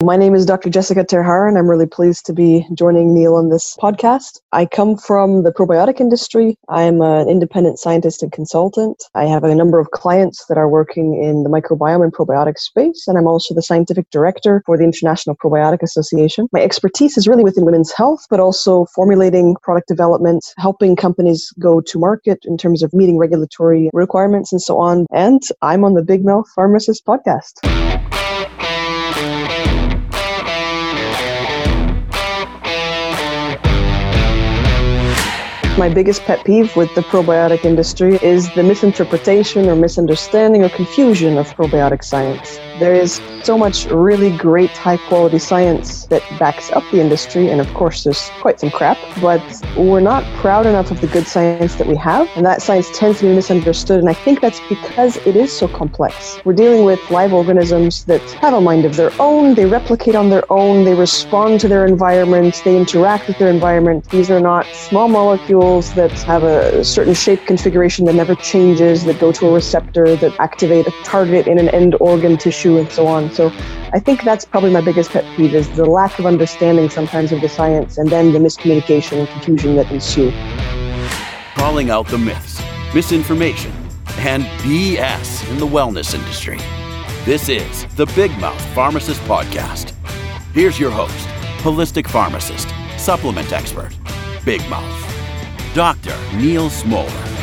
My name is Dr. Jessica ter Haar, and I'm really pleased to be joining Neal on this podcast. I come from the probiotic industry. I'm an independent scientist and consultant. I have a number of clients that are working in the microbiome and probiotic space, and I'm also the scientific director for the International Probiotic Association. My expertise is really within women's health, but also formulating product development, helping companies go to market in terms of meeting regulatory requirements and so on. And I'm on the Big Mouth Pharmacist podcast. My biggest pet peeve with the probiotic industry is the misinterpretation or misunderstanding or confusion of probiotic science. There is so much really great high quality science that backs up the industry, and of course, there's quite some crap, but we're not proud enough of the good science that we have, and that science tends to be misunderstood, and I think that's because it is so complex. We're dealing with live organisms that have a mind of their own, they replicate on their own, they respond to their environment, they interact with their environment. These are not small molecules that have a certain shape configuration that never changes, that go to a receptor, that activate a target in an end organ tissue and so on. So I think that's probably my biggest pet peeve is the lack of understanding sometimes of the science and then the miscommunication and confusion that ensue. Calling out the myths, misinformation, and BS in the wellness industry. This is the Big Mouth Pharmacist Podcast. Here's your host, holistic pharmacist, supplement expert, Big Mouth, Dr. Neal Smoller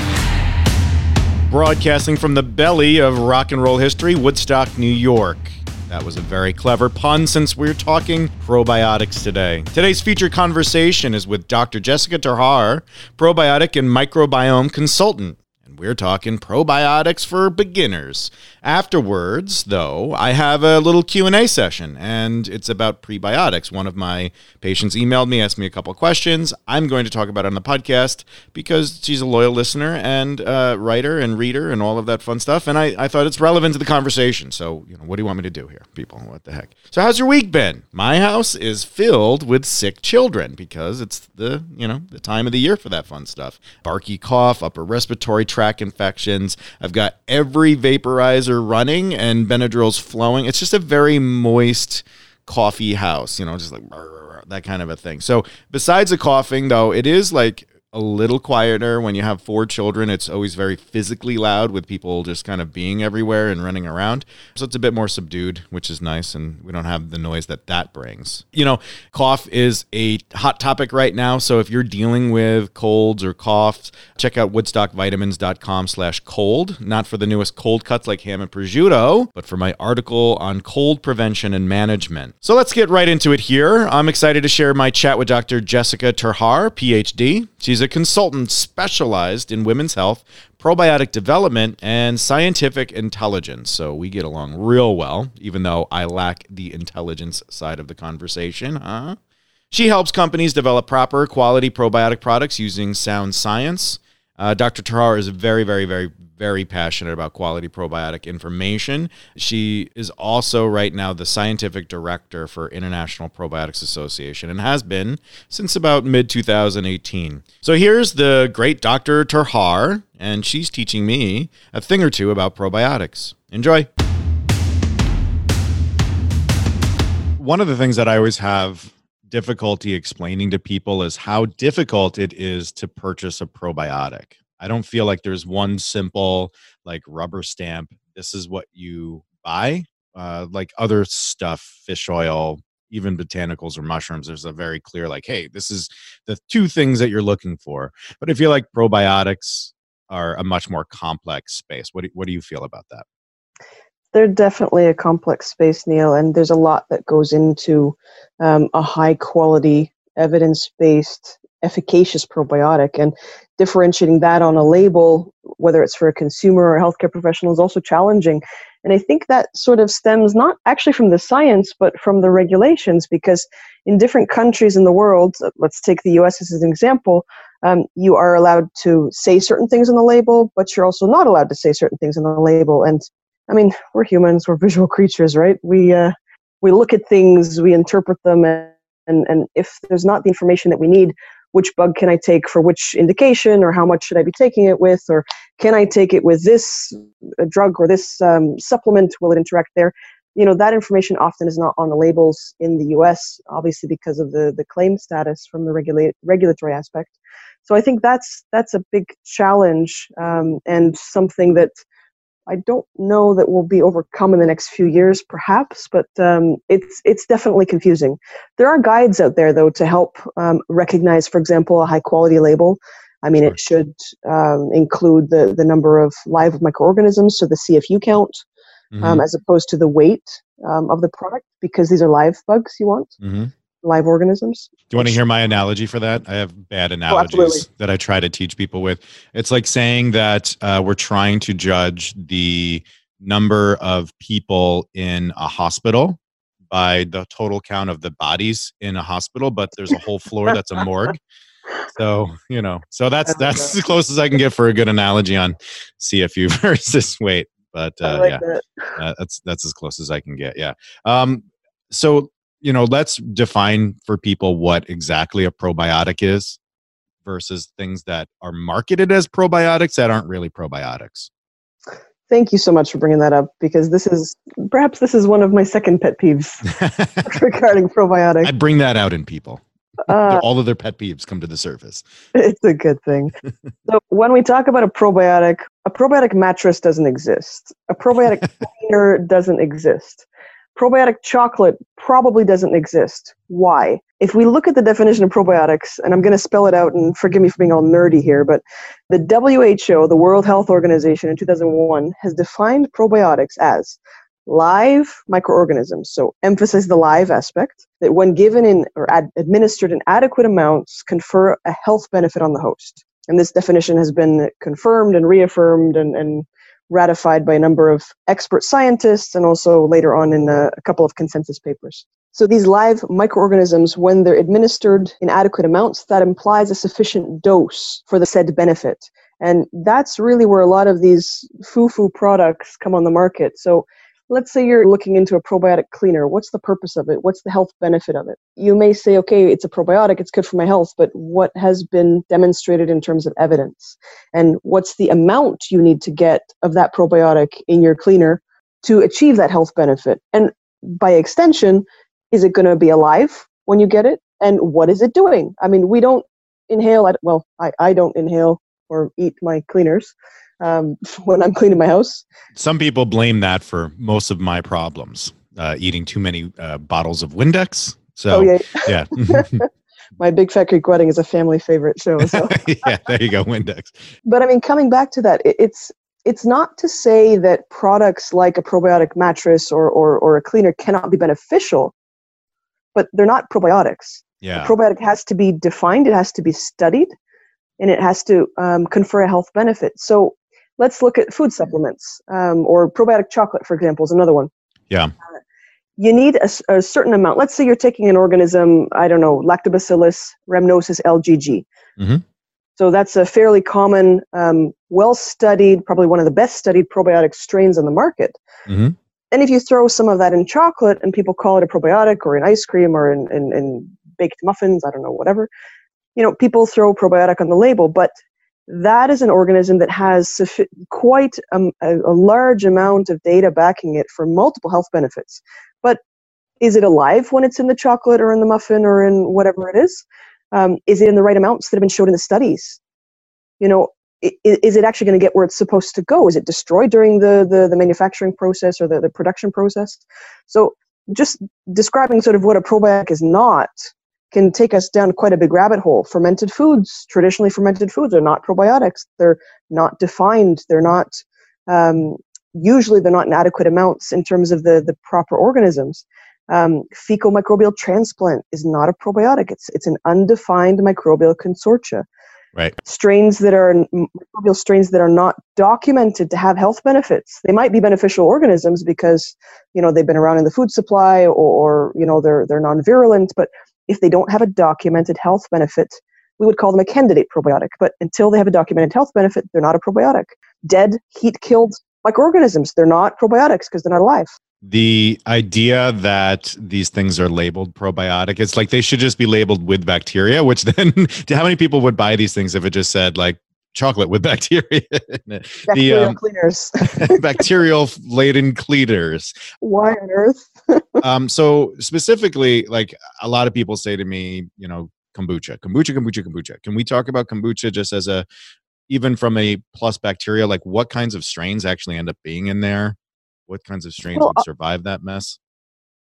broadcasting from the belly of rock and roll history, Woodstock, New York. That was a very clever pun since we're talking probiotics today. Today's featured conversation is with Dr. Jessica ter Haar, probiotic and microbiome consultant. And we're talking probiotics for beginners. Afterwards, though, I have a little Q&A session and it's about prebiotics. One of my patients emailed me, asked me a couple questions. I'm going to talk about it on the podcast because she's a loyal listener and uh, writer and reader and all of that fun stuff. And I, I thought it's relevant to the conversation. So, you know, what do you want me to do here, people? What the heck? So, how's your week been? My house is filled with sick children because it's the, you know, the time of the year for that fun stuff. Barky cough, upper respiratory tract infections. I've got every vaporizer running and Benadryl's flowing. It's just a very moist coffee house, you know, just like that kind of a thing. So besides the coughing, though, it is like a little quieter when you have four children. It's always very physically loud with people just kind of being everywhere and running around. So it's a bit more subdued, which is nice. And we don't have the noise that that brings. You know, cough is a hot topic right now. So if you're dealing with colds or coughs, check out woodstockvitamins.com slash cold. Not for the newest cold cuts like ham and prosciutto, but for my article on cold prevention and management. So let's get right into it here. I'm excited to share my chat with Dr. Jessica ter Haar, PhD. She's a consultant specialized in women's health, probiotic development, and scientific intelligence. So we get along real well, even though I lack the intelligence side of the conversation, huh? She helps companies develop proper quality probiotic products using sound science. Uh, Dr. ter Haar is very, very, very, very passionate about quality probiotic information. She is also right now the scientific director for International Probiotics Association and has been since about mid 2018. So here's the great Dr. ter Haar, and she's teaching me a thing or two about probiotics. Enjoy. One of the things that I always have difficulty explaining to people is how difficult it is to purchase a probiotic. I don't feel like there's one simple like rubber stamp. This is what you buy. Uh, like other stuff, fish oil, even botanicals or mushrooms. There's a very clear like, hey, this is the two things that you're looking for. But I feel like probiotics are a much more complex space. What do, what do you feel about that? They're definitely a complex space, Neal, and there's a lot that goes into um, a high quality, evidence based efficacious probiotic and differentiating that on a label whether it's for a consumer or a healthcare professional is also challenging. And i think that sort of stems not actually from the science but from the regulations because in different countries in the world let's take the us as an example um, you are allowed to say certain things on the label but you're also not allowed to say certain things on the label. And i mean we're humans we're visual creatures right we uh, we look at things we interpret them and and, and if there's not the information that we need which bug can I take for which indication, or how much should I be taking it with, or can I take it with this uh, drug or this um, supplement? Will it interact there? you know that information often is not on the labels in the us obviously because of the the claim status from the regulate, regulatory aspect so i think that's that's a big challenge um, and something that I don't know that will be overcome in the next few years, perhaps, but um, it's it's definitely confusing. There are guides out there though to help um, recognize, for example, a high quality label. I mean, it should um, include the the number of live microorganisms, so the CFU count, um, mm-hmm. as opposed to the weight um, of the product, because these are live bugs you want. Mm-hmm live organisms. Do you want to hear my analogy for that? I have bad oh, analogies oh, that I try to teach people with. It's like saying that uh, we're trying to judge the number of people in a hospital by the total count of the bodies in a hospital, but there's a whole floor that's a morgue. So you know, so that's that's as close as I can get for a good analogy on CFU versus weight. But uh, like yeah, that. uh, that's that's as close as I can get. Yeah. Um, so you know, let's define for people what exactly a probiotic is versus things that are marketed as probiotics that aren't really probiotics. Thank you so much for bringing that up because this is perhaps this is one of my second pet peeves regarding probiotics. I bring that out in people. Uh, All of their pet peeves come to the surface. It's a good thing. so when we talk about a probiotic, a probiotic mattress doesn't exist. A probiotic cleaner doesn't exist probiotic chocolate probably doesn't exist. Why? If we look at the definition of probiotics, and I'm going to spell it out, and forgive me for being all nerdy here, but the WHO, the World Health Organization in 2001, has defined probiotics as live microorganisms. So emphasize the live aspect that when given in or ad- administered in adequate amounts confer a health benefit on the host. And this definition has been confirmed and reaffirmed and, and ratified by a number of expert scientists and also later on in a, a couple of consensus papers. So these live microorganisms, when they're administered in adequate amounts, that implies a sufficient dose for the said benefit. And that's really where a lot of these foo-foo products come on the market. So let's say you're looking into a probiotic cleaner. What's the purpose of it? What's the health benefit of it? You may say, okay, it's a probiotic, it's good for my health, but what has been demonstrated in terms of evidence? And what's the amount you need to get of that probiotic in your cleaner to achieve that health benefit? And by extension, is it going to be alive when you get it? And what is it doing? I mean, we don't inhale, well, I, I don't inhale or eat my cleaners um, when I'm cleaning my house. Some people blame that for most of my problems, uh, eating too many uh, bottles of Windex. So, oh, yeah. yeah. my Big Fat Greek Wedding is a family favorite show. So. yeah, there you go, Windex. But I mean, coming back to that, it, it's it's not to say that products like a probiotic mattress or, or, or a cleaner cannot be beneficial, but they're not probiotics. Yeah. A probiotic has to be defined, it has to be studied, and it has to um, confer a health benefit. So let's look at food supplements um, or probiotic chocolate, for example, is another one. Yeah. Uh, you need a, a, certain amount. Let's say you're taking an organism, I don't know, Lactobacillus rhamnosus LGG. Mm-hmm. So that's a fairly common, um, well studied, probably one of the best studied probiotic strains on the market. Mm-hmm. And if you throw some of that in chocolate and people call it a probiotic or in ice cream or in, in, in baked muffins, I don't know, whatever, you know, people throw probiotic on the label, but that is an organism that has quite a, a, large amount of data backing it for multiple health benefits. But is it alive when it's in the chocolate or in the muffin or in whatever it is? Um, is it in the right amounts that have been shown in the studies? You know, is, is it actually going to get where it's supposed to go? Is it destroyed during the, the, the manufacturing process or the, the production process? So just describing sort of what a probiotic is not can take us down quite a big rabbit hole. Fermented foods, traditionally fermented foods, are not probiotics. They're not defined. They're not um, usually they're not in adequate amounts in terms of the the proper organisms. Um, fecal microbial transplant is not a probiotic. It's it's an undefined microbial consortia. Right. Strains that are microbial strains that are not documented to have health benefits. They might be beneficial organisms because you know they've been around in the food supply or, or you know they're they're non-virulent, but if they don't have a documented health benefit, we would call them a candidate probiotic. But until they have a documented health benefit, they're not a probiotic. Dead, heat killed microorganisms, they're not probiotics because they're not alive. The idea that these things are labeled probiotic, it's like they should just be labeled with bacteria, which then, how many people would buy these things if it just said like chocolate with bacteria. Bacterial um, cleaners. bacterial laden cleaners. Why on earth? um, so specifically, like a lot of people say to me, you know, kombucha, kombucha, kombucha, kombucha. Can we talk about kombucha just as a, even from a plus bacteria, like what kinds of strains actually end up being in there? What kinds of strains well, would uh survive that mess?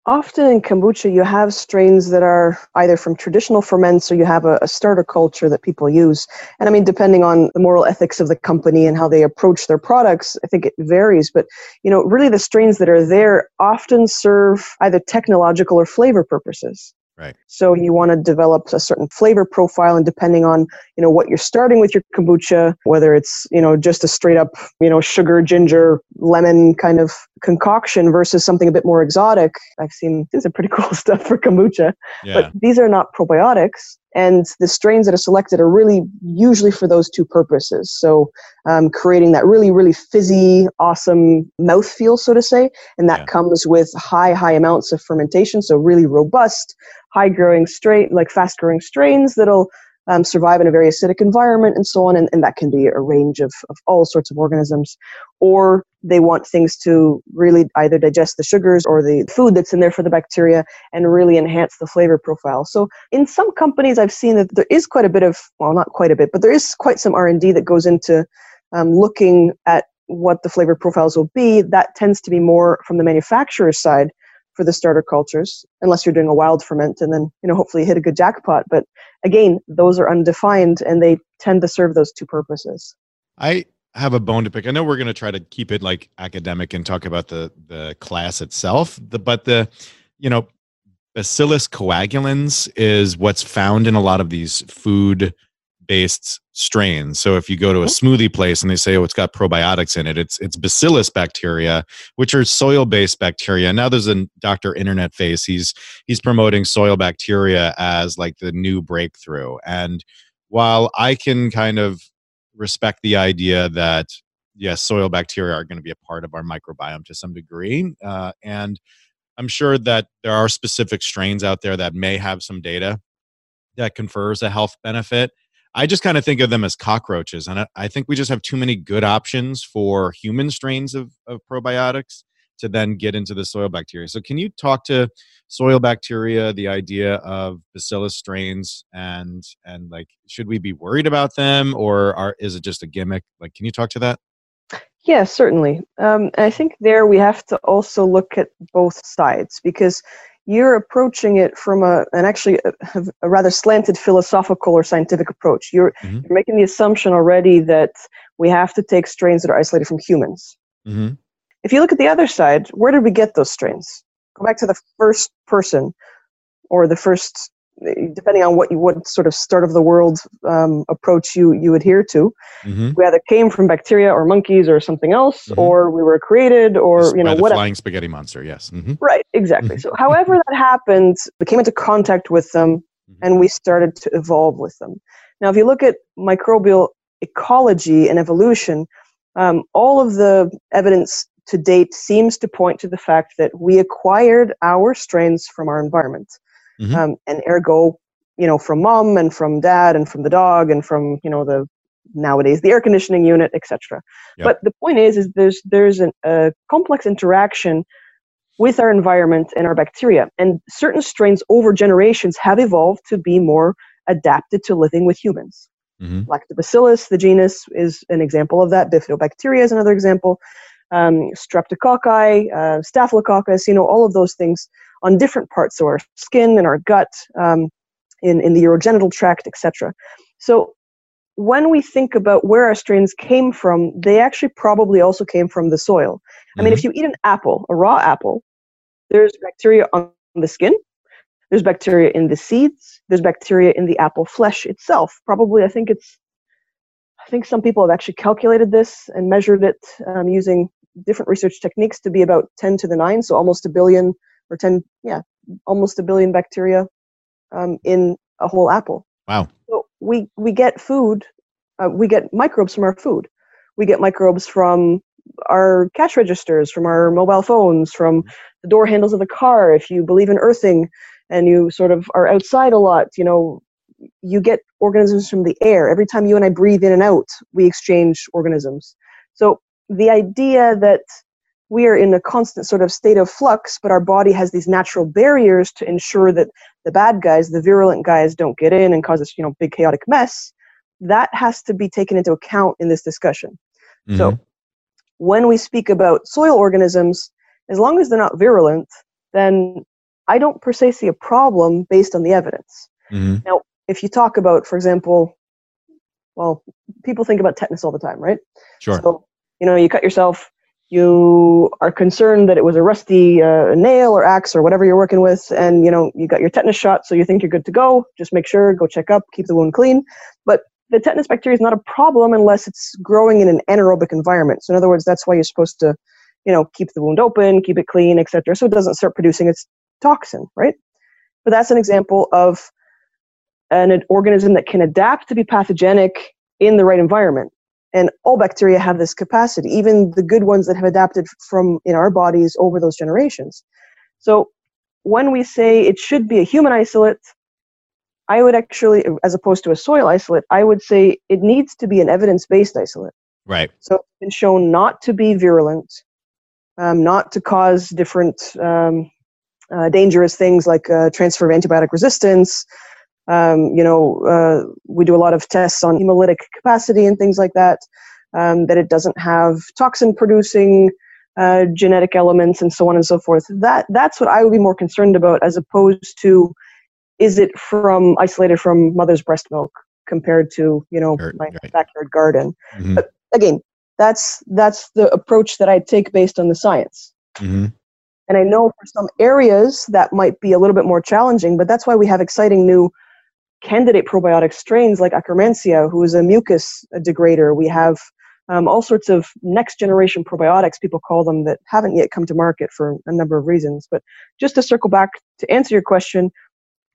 Often in kombucha, you have strains that are either from traditional ferments or you have a, a, starter culture that people use. And I mean, depending on the moral ethics of the company and how they approach their products, I think it varies. But, you know, really the strains that are there often serve either technological or flavor purposes. Right. So you want to develop a certain flavor profile, and depending on you know what you're starting with your kombucha, whether it's you know just a straight up you know sugar, ginger, lemon kind of concoction versus something a bit more exotic. I've seen these are pretty cool stuff for kombucha, yeah. but these are not probiotics. And the strains that are selected are really usually for those two purposes. So, um, creating that really, really fizzy, awesome mouthfeel, so to say. And that yeah. comes with high, high amounts of fermentation. So, really robust, high growing strain, like fast growing strains that'll um, survive in a very acidic environment and so on. And, and that can be a range of, of all sorts of organisms. Or they want things to really either digest the sugars or the food that's in there for the bacteria and really enhance the flavor profile. So in some companies, I've seen that there is quite a bit of, well, not quite a bit, but there is quite some R&D that goes into um, looking at what the flavor profiles will be. That tends to be more from the manufacturer's side for the starter cultures, unless you're doing a wild ferment and then, you know, hopefully hit a good jackpot. But again, those are undefined and they tend to serve those two purposes. I have a bone to pick. I know we're going to try to keep it like academic and talk about the the class itself, the, but the you know Bacillus coagulans is what's found in a lot of these food based strains. So if you go to a mm-hmm. smoothie place and they say, "Oh, it's got probiotics in it," it's it's Bacillus bacteria, which are soil based bacteria. Now there's a Doctor Internet face. He's he's promoting soil bacteria as like the new breakthrough. And while I can kind of respect the idea that yes, soil bacteria are going to be a part of our microbiome to some degree, uh, and I'm sure that there are specific strains out there that may have some data that confers a health benefit I just kind of think of them as cockroaches. And I, I, think we just have too many good options for human strains of, of probiotics to then get into the soil bacteria. So, can you talk to soil bacteria, the idea of bacillus strains, and and like, should we be worried about them, or are, is it just a gimmick? Like, can you talk to that? Yeah, certainly. Um, I think there we have to also look at both sides because you're approaching it from a and actually a, a rather slanted philosophical or scientific approach. You're, mm-hmm. you're, making the assumption already that we have to take strains that are isolated from humans. Mm-hmm. If you look at the other side, where did we get those strains? Go back to the first person or the first depending on what you what sort of start of the world um, approach you you adhere to mm-hmm. we either came from bacteria or monkeys or something else mm-hmm. or we were created or you know what flying spaghetti monster yes mm-hmm. right exactly so however that happened we came into contact with them mm-hmm. and we started to evolve with them now if you look at microbial ecology and evolution um, all of the evidence to date seems to point to the fact that we acquired our strains from our environment mm-hmm. um, and ergo you know from mom and from dad and from the dog and from you know the nowadays the air conditioning unit etc yep. but the point is is there's there's an, a complex interaction with our environment and our bacteria and certain strains over generations have evolved to be more adapted to living with humans mm-hmm. lactobacillus the genus is an example of that bifidobacteria is another example um, streptococci uh, staphylococcus you know all of those things on different parts of our skin and our gut, um, in, in the urogenital tract, etc. So when we think about where our strains came from, they actually probably also came from the soil. I mm-hmm. mean, if mm-hmm. you eat an apple, a raw apple, there's bacteria on the skin, there's bacteria in the seeds, there's bacteria in the apple flesh itself. Probably, I think it's, I think some people have actually calculated this and measured it um, using different research techniques to be about 10 to the 9, so almost a billion or 10, yeah, almost a billion bacteria um, in a whole apple. Wow. So we, we get food, uh, we get microbes from our food. We get microbes from our cash registers, from our mobile phones, from the door handles of the car. If you believe in earthing and you sort of are outside a lot, you know, you get organisms from the air. Every time you and I breathe in and out, we exchange organisms. So the idea that we are in a constant sort of state of flux, but our body has these natural barriers to ensure that the bad guys, the virulent guys, don't get in and cause this, you know, big chaotic mess. That has to be taken into account in this discussion. Mm-hmm. So when we speak about soil organisms, as long as they're not virulent, then I don't per se see a problem based on the evidence. Mm-hmm. Now, if you talk about, for example, well, people think about tetanus all the time, right? Sure. So, you know, you cut yourself, you are concerned that it was a rusty uh, nail or axe or whatever you're working with, and, you know, you got your tetanus shot, so you think you're good to go. Just make sure, go check up, keep the wound clean. But the tetanus bacteria is not a problem unless it's growing in an anaerobic environment. So, in other words, that's why you're supposed to, you know, keep the wound open, keep it clean, etc., so it doesn't start producing its toxin, right? But that's an example of an, an organism that can adapt to be pathogenic in the right environment. And all bacteria have this capacity, even the good ones that have adapted from in our bodies over those generations. So when we say it should be a human isolate, I would actually, as opposed to a soil isolate, I would say it needs to be an evidence based isolate. Right. So it's been shown not to be virulent, um, not to cause different um, uh, dangerous things like uh, transfer of antibiotic resistance. Um, you know, uh, we do a lot of tests on hemolytic capacity and things like that. Um, that it doesn't have toxin producing uh, genetic elements and so on and so forth. That that's what I would be more concerned about, as opposed to is it from isolated from mother's breast milk compared to you know my right. backyard garden. Mm-hmm. But again, that's that's the approach that I take based on the science. Mm-hmm. And I know for some areas that might be a little bit more challenging, but that's why we have exciting new candidate probiotic strains like Akkermansia, who is a mucus degrader. We have um, all sorts of next generation probiotics, people call them, that haven't yet come to market for a number of reasons. But just to circle back to answer your question,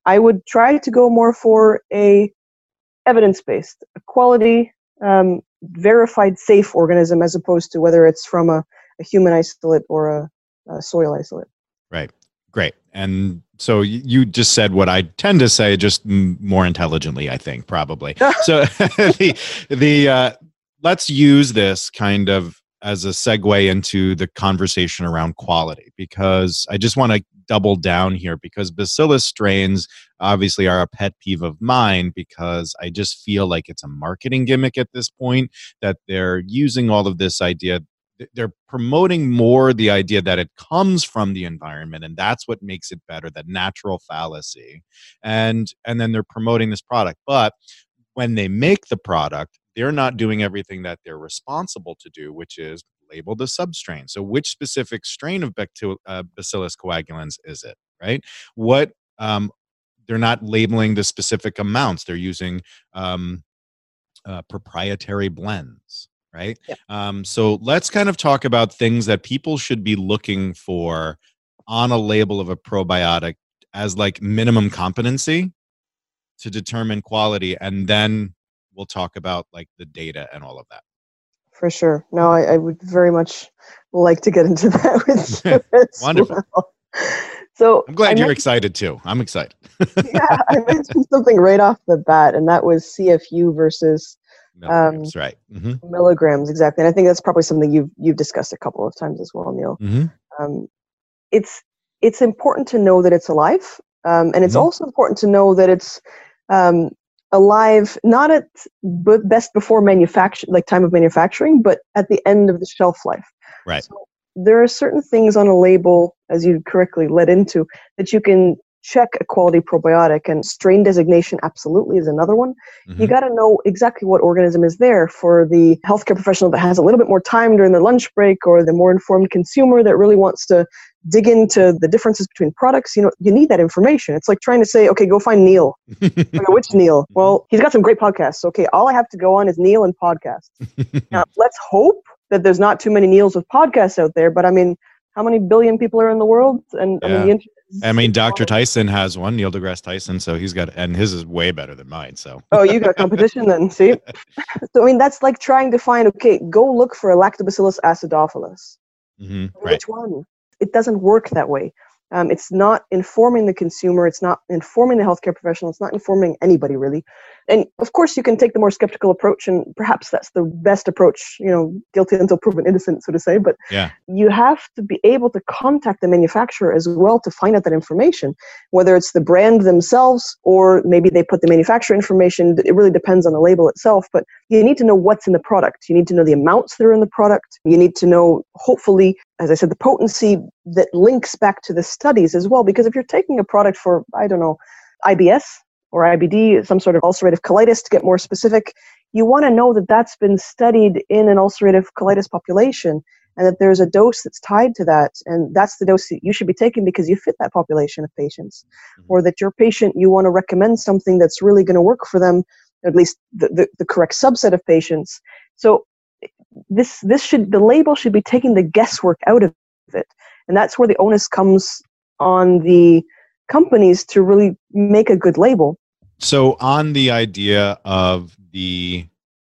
I would try to go more for a evidence based, a quality, um, verified, safe organism as opposed to whether it's from a, a human isolate or a uh, soil isolate. Right. Great. And so you just said what I tend to say, just more intelligently, I think, probably. so the the uh, let's use this kind of as a segue into the conversation around quality because I just want to double down here because bacillus strains obviously are a pet peeve of mine because I just feel like it's a marketing gimmick at this point that they're using all of this idea they're promoting more the idea that it comes from the environment and that's what makes it better that natural fallacy and and then they're promoting this product. But when they make the product they're not doing everything that they're responsible to do which is label the substrain. So which specific strain of uh, bacillus coagulans is it right? What um, they're not labeling the specific amounts. They're using um, uh, proprietary blends right? Yeah. Um, so let's kind of talk about things that people should be looking for on a label of a probiotic as like minimum competency to determine quality, and then we'll talk about like the data and all of that. For sure. No, I, I would very much like to get into that with you. Wonderful. Well. So I'm glad I you're excited too. I'm excited. yeah, I mentioned something right off the bat, and that was CFU versus Milligrams, um, right. Mm-hmm. Milligrams, exactly. And I think that's probably something you've you've discussed a couple of times as well, Neal. Mm-hmm. Um, it's it's important to know that it's alive, um, and it's mm-hmm. also important to know that it's um, alive not at b- best before manufacture, like time of manufacturing, but at the end of the shelf life. Right. So there are certain things on a label, as you correctly led into, that you can check a quality probiotic and strain designation absolutely is another one. Mm-hmm. you got to know exactly what organism is there for the healthcare professional that has a little bit more time during their lunch break or the more informed consumer that really wants to dig into the differences between products. You know you need that information. It's like trying to say okay go find neal. Okay, which neal? Well he's got some great podcasts. Okay all i have to go on is neal and podcasts. Now let's hope that there's not too many neils with podcasts out there but i mean how many billion people are in the world? And yeah. i mean the I mean, Dr. Tyson has one, Neil deGrasse Tyson, so he's got, and his is way better than mine. So. oh, you got competition then? See, so I mean, that's like trying to find. Okay, go look for a Lactobacillus acidophilus. Mm-hmm, Which one? It doesn't work that way. Um, it's not informing the consumer. It's not informing the healthcare professional. It's not informing anybody really. And of course, you can take the more skeptical approach, and perhaps that's the best approach. You know, guilty until proven innocent, so to say. But yeah. you have to be able to contact the manufacturer as well to find out that information, whether it's the brand themselves or maybe they put the manufacturer information. It really depends on the label itself. But you need to know what's in the product. You need to know the amounts that are in the product. You need to know, hopefully, as I said, the potency that links back to the studies as well. Because if you're taking a product for, I don't know, IBS or IBD, some sort of ulcerative colitis to get more specific, you want to know that that's been studied in an ulcerative colitis population and that there's a dose that's tied to that. And that's the dose that you should be taking because you fit that population of patients. Mm-hmm. Or that your patient, you want to recommend something that's really going to work for them, at least the, the, the correct subset of patients. So this this should the label should be taking the guesswork out of it and that's where the onus comes on the companies to really make a good label so on the idea of the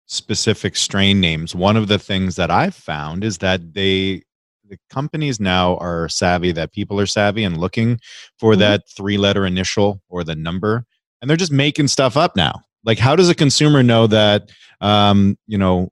specific strain names one of the things that i've found is that they the companies now are savvy that people are savvy and looking for mm-hmm. that three letter initial or the number and they're just making stuff up now like how does a consumer know that um, you know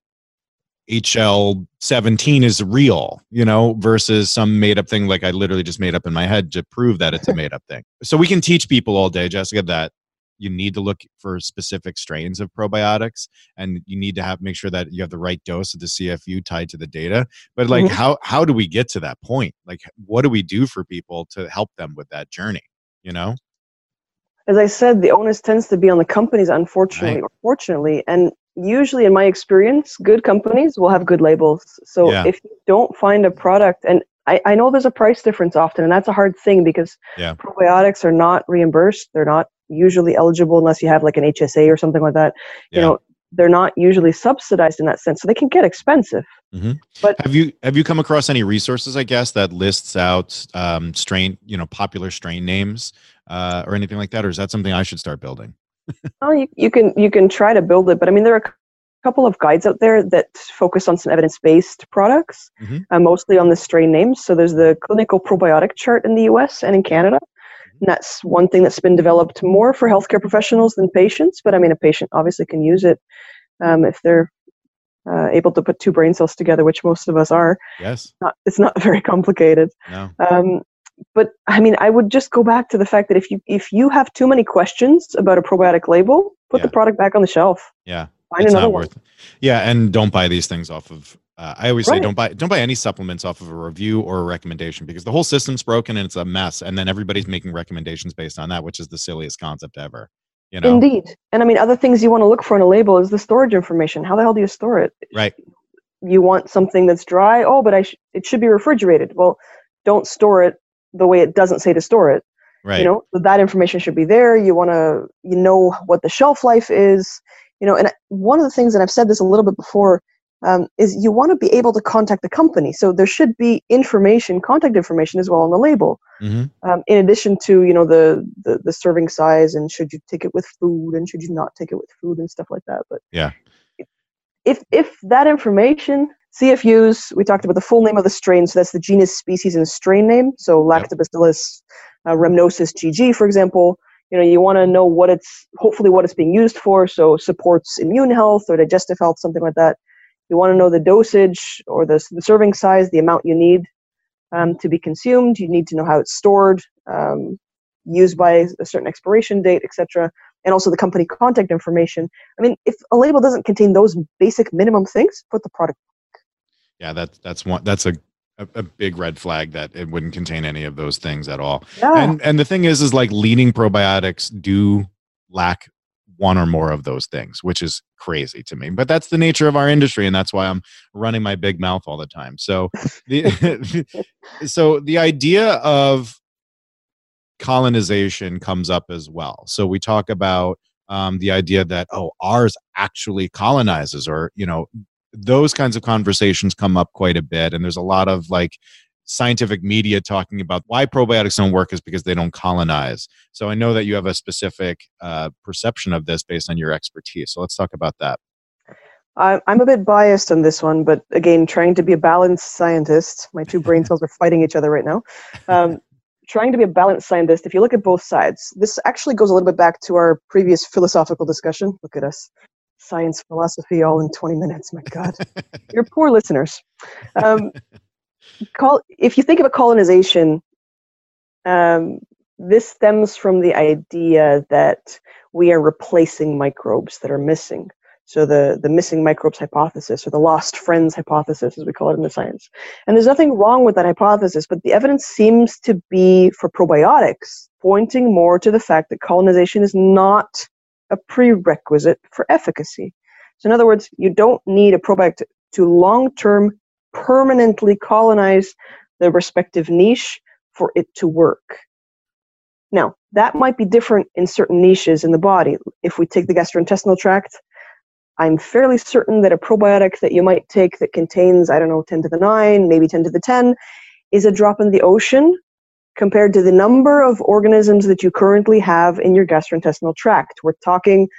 HL 17 is real, you know, versus some made up thing like I literally just made up in my head to prove that it's a made up thing. So we can teach people all day, Jessica, that you need to look for specific strains of probiotics and you need to have make sure that you have the right dose of the CFU tied to the data. But like mm-hmm. how how do we get to that point? Like what do we do for people to help them with that journey, you know? As I said, the onus tends to be on the companies, unfortunately right. or fortunately. And usually in my experience good companies will have good labels so yeah. if you don't find a product and I, I know there's a price difference often and that's a hard thing because yeah. probiotics are not reimbursed they're not usually eligible unless you have like an hsa or something like that yeah. you know they're not usually subsidized in that sense so they can get expensive mm-hmm. but have you have you come across any resources i guess that lists out um, strain you know popular strain names uh, or anything like that or is that something i should start building well, you, you can you can try to build it, but I mean there are couple of guides out there that focus on some evidence-based products, mm-hmm. uh, mostly on the strain names. So there's the clinical probiotic chart in the U.S. and in Canada. And that's one thing that's been developed more for healthcare professionals than patients. But I mean, a patient obviously can use it um, if they're uh, able to put two brain cells together, which most of us are. Yes. Not, it's not very complicated. No. Um, but I mean, I would just go back to the fact that if you if you have too many questions about a probiotic label, put yeah. the product back on the shelf. Yeah, Find it's not one. worth. It. Yeah, and don't buy these things off of. Uh, I always right. say don't buy don't buy any supplements off of a review or a recommendation because the whole system's broken and it's a mess, and then everybody's making recommendations based on that, which is the silliest concept ever. You know? Indeed, and I mean, other things you want to look for in a label is the storage information. How the hell do you store it? Right. You want something that's dry. Oh, but I sh- it should be refrigerated. Well, don't store it the way it doesn't say to store it. Right. You know, that information should be there. You want to, you know, what the shelf life is. You know, and one of the things, and I've said this a little bit before, um, is you want to be able to contact the company. So there should be information, contact information as well on the label. Mm-hmm. Um, in addition to you know the, the the serving size and should you take it with food and should you not take it with food and stuff like that. But yeah, if if that information CFUs, we talked about the full name of the strain, so that's the genus, species, and strain name. So Lactobacillus uh, rhamnosus GG, for example. You know, you want to know what it's, hopefully what it's being used for, so supports immune health or digestive health, something like that. You want to know the dosage or the, the serving size, the amount you need um, to be consumed. You need to know how it's stored, um, used by a certain expiration date, etc and also the company contact information. I mean, if a label doesn't contain those basic minimum things, put the product yeah, that's that's one that's a, a, a big red flag that it wouldn't contain any of those things at all. Yeah. And and the thing is, is like leading probiotics do lack one or more of those things, which is crazy to me. But that's the nature of our industry, and that's why I'm running my big mouth all the time. So the so the idea of colonization comes up as well. So we talk about um, the idea that oh ours actually colonizes or you know those kinds of conversations come up quite a bit and there's a lot of like scientific media talking about why probiotics don't work is because they don't colonize. So i know that you have a specific uh, perception of this based on your expertise so let's talk about that. I'm a bit biased on this one but again trying to be a balanced scientist my two brain cells are fighting each other right now um, trying to be a balanced scientist, if you look at both sides, this actually goes a little bit back to our previous philosophical discussion. Look at us, science, philosophy, all in 20 minutes. My God, you're poor listeners. Um, call, if you think of a colonization, um, this stems from the idea that we are replacing microbes that are missing. So the, the missing microbes hypothesis or the lost friends hypothesis, as we call it in the science. And there's nothing wrong with that hypothesis, but the evidence seems to be for probiotics, pointing more to the fact that colonization is not a prerequisite for efficacy. So in other words, you don't need a probiotic to long-term permanently colonize the respective niche for it to work. Now, that might be different in certain niches in the body. If we take the gastrointestinal tract, I'm fairly certain that a probiotic that you might take that contains, I don't know, 10 to the 9, maybe 10 to the 10, is a drop in the ocean compared to the number of organisms that you currently have in your gastrointestinal tract. We're talking,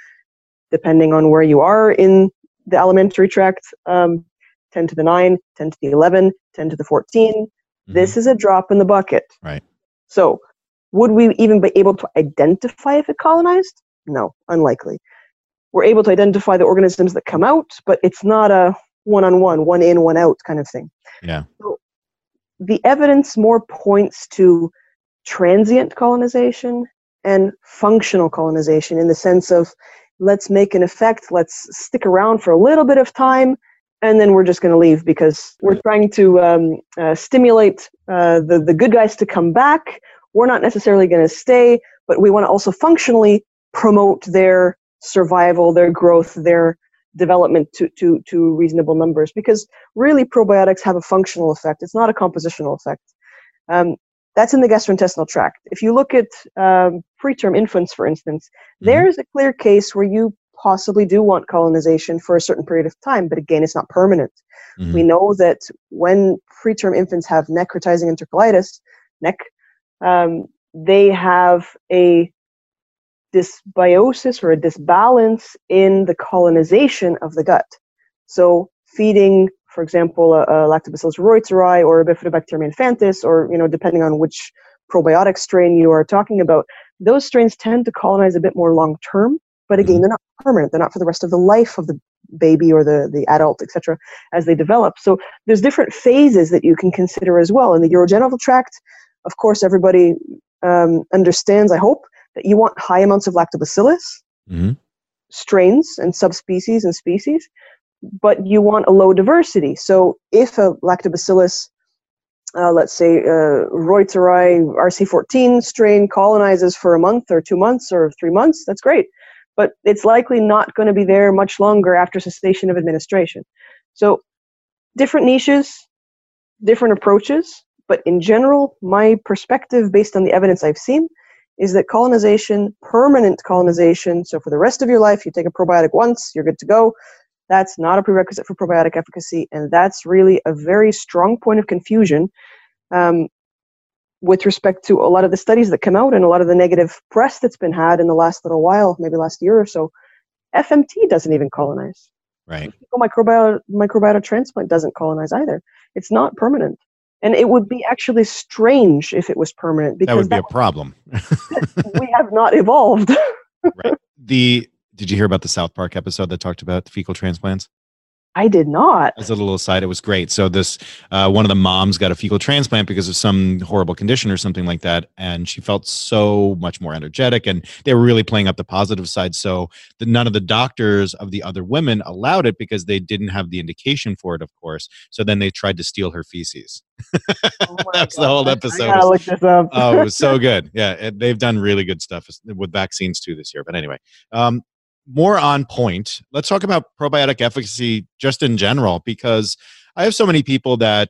depending on where you are in the alimentary tract, um, 10 to the 9, 10 to the 11, 10 to the 14. Mm-hmm. This is a drop in the bucket. Right. So, would we even be able to identify if it colonized? No, unlikely we're able to identify the organisms that come out, but it's not a one on one, one in, one out kind of thing. Yeah. So the evidence more points to transient colonization and functional colonization in the sense of let's make an effect, let's stick around for a little bit of time, and then we're just going to leave because we're trying to um, uh, stimulate uh, the, the good guys to come back. We're not necessarily going to stay, but we want to also functionally promote their survival, their growth, their development to, to, to reasonable numbers because really probiotics have a functional effect. It's not a compositional effect. Um, that's in the gastrointestinal tract. If you look at um, preterm infants, for instance, mm-hmm. there's a clear case where you possibly do want colonization for a certain period of time, but again, it's not permanent. Mm-hmm. We know that when preterm infants have necrotizing enterocolitis, NEC, um, they have a dysbiosis or a disbalance in the colonization of the gut. So feeding, for example, a, a Lactobacillus reuteri or a Bifidobacterium infantis, or you know, depending on which probiotic strain you are talking about, those strains tend to colonize a bit more long term. But again, mm-hmm. they're not permanent. They're not for the rest of the life of the baby or the, the adult, etc., as they develop. So there's different phases that you can consider as well. In the urogenital tract, of course, everybody um, understands, I hope, that you want high amounts of lactobacillus mm-hmm. strains and subspecies and species, but you want a low diversity. So if a lactobacillus, uh, let's say uh, Reuteri RC14 strain colonizes for a month or two months or three months, that's great. But it's likely not going to be there much longer after cessation of administration. So different niches, different approaches, but in general, my perspective based on the evidence I've seen is that colonization, permanent colonization, so for the rest of your life, you take a probiotic once, you're good to go. That's not a prerequisite for probiotic efficacy, and that's really a very strong point of confusion um, with respect to a lot of the studies that come out and a lot of the negative press that's been had in the last little while, maybe last year or so. FMT doesn't even colonize. Right. Microbiota, microbiota transplant doesn't colonize either. It's not permanent and it would be actually strange if it was permanent because that would be that, a problem we have not evolved. Right. The did you hear about the south park episode that talked about fecal transplants I did not. As a little aside, it was great. So this uh, one of the moms got a fecal transplant because of some horrible condition or something like that, and she felt so much more energetic. And they were really playing up the positive side. So the, none of the doctors of the other women allowed it because they didn't have the indication for it, of course. So then they tried to steal her feces. Oh That's God. the whole episode. I gotta look this up. oh, it was so good. Yeah, it, they've done really good stuff with vaccines too this year. But anyway, um, more on point, let's talk about probiotic efficacy just in general, because I have so many people that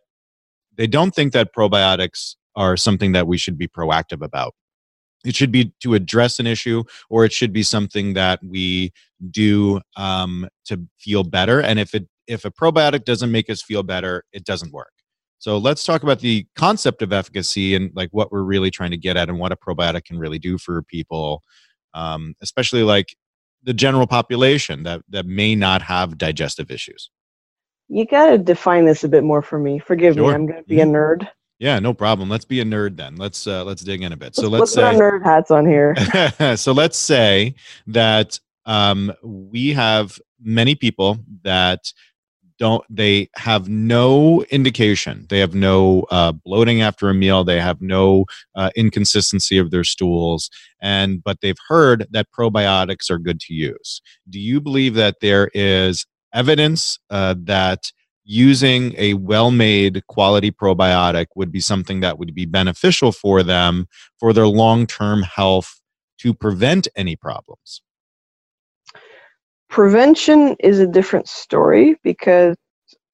they don't think that probiotics are something that we should be proactive about. It should be to address an issue, or it should be something that we do um, to feel better. And if it if a probiotic doesn't make us feel better, it doesn't work. So let's talk about the concept of efficacy and like what we're really trying to get at and what a probiotic can really do for people, um, especially like the general population that, that may not have digestive issues? You got to define this a bit more for me. Forgive sure. me, I'm going to be mm-hmm. a nerd. Yeah, no problem. Let's be a nerd then. Let's uh, let's dig in a bit. So let's, let's put our say nerd hats on here. so let's say that um, we have many people that don't they have no indication. They have no uh, bloating after a meal. They have no uh, inconsistency of their stools. And but they've heard that probiotics are good to use. Do you believe that there is evidence uh, that using a well-made quality probiotic would be something that would be beneficial for them for their long-term health to prevent any problems Prevention is a different story because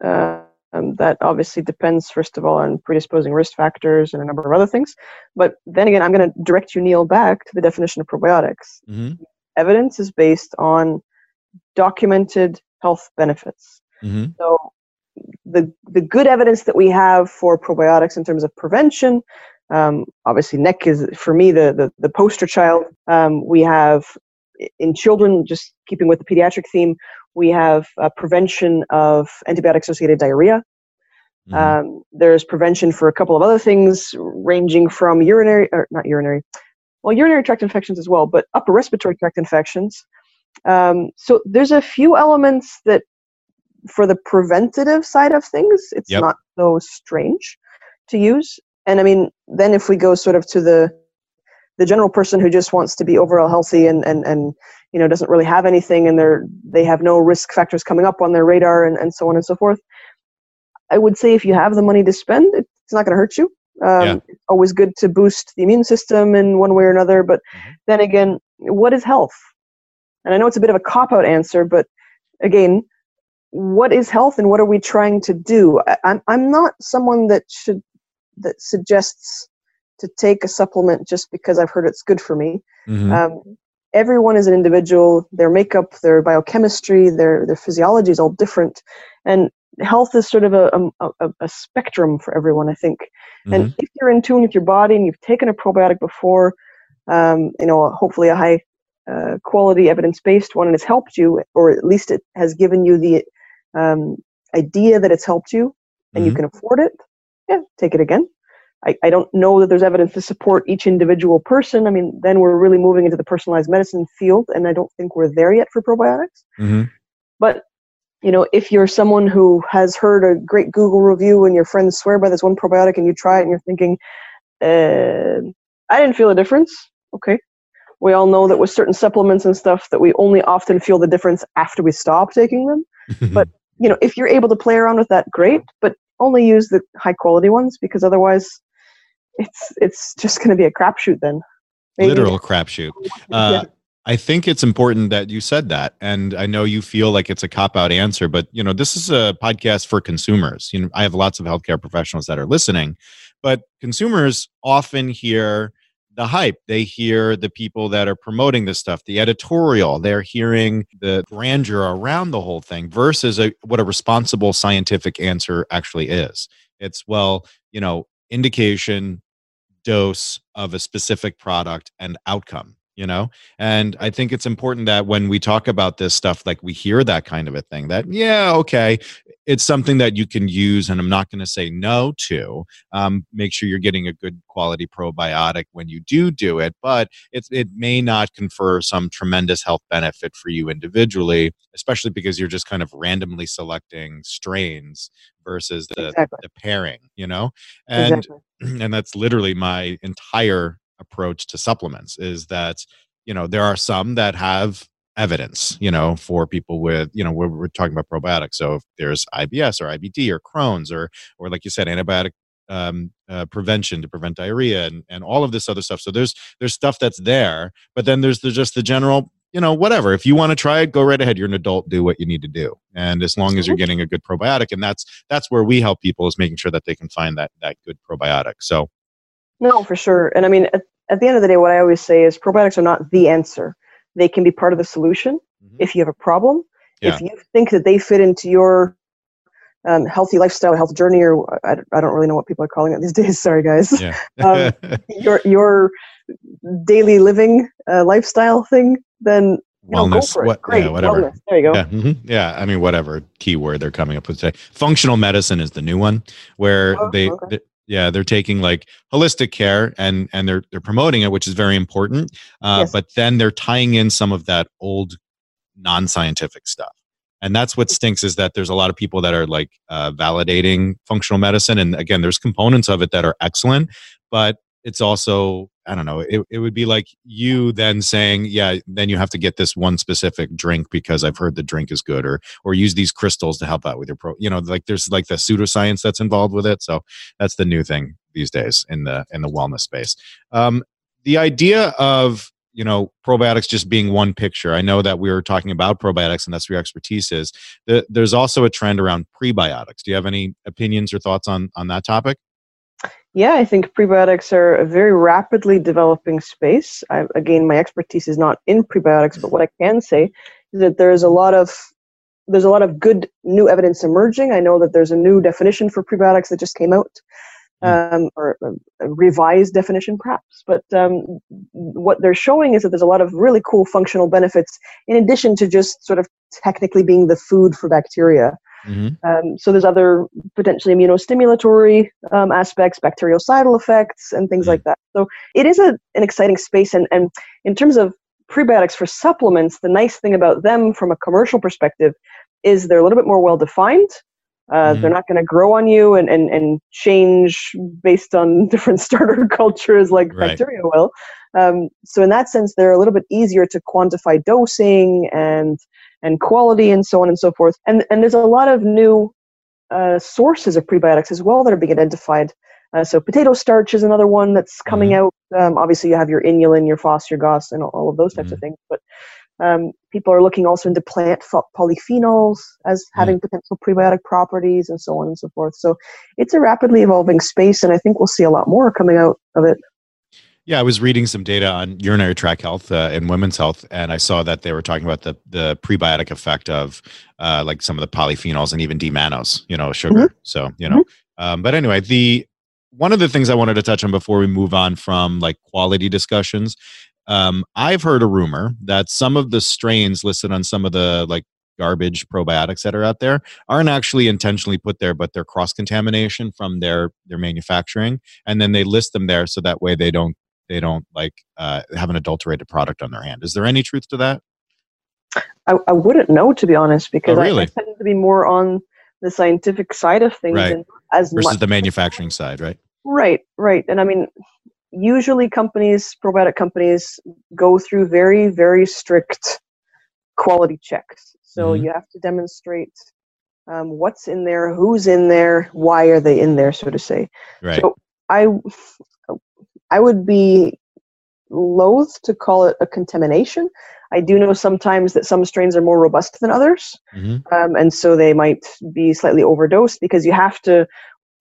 uh, um, that obviously depends, first of all, on predisposing risk factors and a number of other things. But then again, I'm going to direct you, Neal, back to the definition of probiotics. mm-hmm. Evidence is based on documented health benefits. Mm-hmm. So the the good evidence that we have for probiotics in terms of prevention, um, obviously NEC is for me the the, the poster child. Um, we have in children, just keeping with the pediatric theme, we have uh, prevention of antibiotic associated diarrhea. Mhm. Um, there's prevention for a couple of other things, ranging from urinary, or not urinary, well, urinary tract infections as well, but upper respiratory tract infections. Um, so there's a few elements that, for the preventative side of things, it's Yep. not so strange to use. And I mean, then if we go sort of to the the general person who just wants to be overall healthy and and and you know doesn't really have anything and they're they have no risk factors coming up on their radar and, and so on and so forth i would say if you have the money to spend it's not going to hurt you um, Yeah. always good to boost the immune system in one way or another but Mhm. then again what is health and i know it's a bit of a cop out answer but again what is health and what are we trying to do I, I'm, I'm not someone that should that suggests to take a supplement just because i've heard it's good for me Mhm. um, everyone is an individual. Their makeup, their biochemistry, their their physiology is all different, and health is sort of a a, a, spectrum for everyone. I think. And Mhm. if you're in tune with your body and you've taken a probiotic before, um, you know, hopefully a high uh, quality evidence based one, and it's helped you, or at least it has given you the um, idea that it's helped you, and you Mhm. can afford it. Yeah, take it again. I, I don't know that there's evidence to support each individual person. I mean, then we're really moving into the personalized medicine field, and I don't think we're there yet for probiotics. Mhm. But you know, if you're someone who has heard a great Google review and your friends swear by this one probiotic, and you try it, and you're thinking, uh, "I didn't feel a difference." Okay, we all know that with certain supplements and stuff, that we only often feel the difference after we stop taking them But- you know, if you're able to play around with that, great. But only use the high quality ones because otherwise, it's it's just going to be a crapshoot then. Maybe- literal crapshoot. Uh, I think it's important that you said that, and I know you feel like it's a cop out answer, but you know this is a podcast for consumers. You know, I have lots of healthcare professionals that are listening, but consumers often hear the hype. They hear the people that are promoting this stuff, the editorial. They're hearing the grandeur around the whole thing versus a, what a responsible scientific answer actually is. It's well, you know, indication, dose of a specific product and outcome you know? And i think it's important that when we talk about this stuff like we hear that kind of a thing that yeah okay it's something that you can use and i'm not going to say no to. Um, make sure you're getting a good quality probiotic when you do do it but it's, it may not confer some tremendous health benefit for you individually especially because you're just kind of randomly selecting strains versus the, Exactly. the pairing you know and exactly. and that's literally my entire approach to supplements is that you know there are some that have evidence you know for people with you know we're, we're talking about probiotics so if there's ibs or ibd or crohn's or or like you said antibiotic um, uh, prevention to prevent diarrhea and, and all of this other stuff so there's there's stuff that's there but then there's the, just the general you know whatever if you want to try it go right ahead you're an adult do what you need to do and as long as you're getting a good probiotic and that's that's where we help people is making sure that they can find that that good probiotic so No, for sure. And I mean, at, at the end of the day, what I always say is probiotics are not the answer. They can be part of the solution Mhm. if you have a problem. Yeah. If you think that they fit into your um, healthy lifestyle, health journey, or I, I don't really know what people are calling it these days. Sorry, guys. yeah Um, your your daily living uh, lifestyle thing, then you know, go wellness for what Great, yeah whatever wellness. There you go. yeah mhm. yeah i mean whatever keyword they're coming up with today functional medicine is the new one where Oh, they, okay. they yeah they're taking like holistic care and and they're they're promoting it which is very important uh, Yes. but then they're tying in some of that old non-scientific stuff and that's what stinks is that there's a lot of people that are like uh, validating functional medicine and again there's components of it that are excellent but it's also i don't know it, it would be like you then saying yeah then you have to get this one specific drink because i've heard the drink is good or or use these crystals to help out with your pro you know like there's like the pseudoscience that's involved with it. So that's the new thing these days in the in the wellness space. Um, the idea of you know probiotics just being one picture. I know that we were talking about probiotics and that's where your expertise is. The- there's also a trend around prebiotics. Do you have any opinions or thoughts on on that topic Yeah, I think prebiotics are a very rapidly developing space. I, again, my expertise is not in prebiotics, but what I can say is that there's a lot of there's a lot of good new evidence emerging. I know that there's a new definition for prebiotics that just came out, um, or a, a revised definition perhaps. But um, what they're showing is that there's a lot of really cool functional benefits in addition to just sort of technically being the food for bacteria. Mm-hmm. Um, so there's other potentially immunostimulatory um, aspects, bactericidal effects, and things Mm. like that. So it is a, an exciting space. And, and in terms of prebiotics for supplements, the nice thing about them from a commercial perspective is they're a little bit more well defined. Uh, Mhm. They're not going to grow on you and, and, and change based on different starter cultures like Right. bacteria will. Um, so in that sense, they're a little bit easier to quantify dosing and and quality and so on and so forth. And and there's a lot of new uh, sources of prebiotics as well that are being identified. Uh, so potato starch is another one that's coming out. Um, obviously, you have your inulin, your FOS, your GOS, and all, all of those types of things. But um, people are looking also into plant polyphenols as having potential prebiotic properties and so on and so forth. So it's a rapidly evolving space, and I think we'll see a lot more coming out of it. Yeah, I was reading some data on urinary tract health uh, and women's health, and I saw that they were talking about the the prebiotic effect of uh, like some of the polyphenols and even D-mannose, you know, sugar. So you know, um, but anyway, the one of the things I wanted to touch on before we move on from like quality discussions, um, I've heard a rumor that some of the strains listed on some of the like garbage probiotics that are out there aren't actually intentionally put there, but they're cross contamination from their their manufacturing, and then they list them there so that way they don't they don't like uh, have an adulterated product on their hand. Is there any truth to that? I, I wouldn't know to be honest because Oh, I- I, tend to be more on the scientific side of things Right. as Versus much the manufacturing side, right? Right, right. And I mean, usually companies, probiotic companies, go through very, very strict quality checks. So Mhm. you have to demonstrate um, what's in there, who's in there, why are they in there, so to say. Right. So I, I would be loath to call it a contamination. I do know sometimes that some strains are more robust than others Mhm. um, and so they might be slightly overdosed because you have to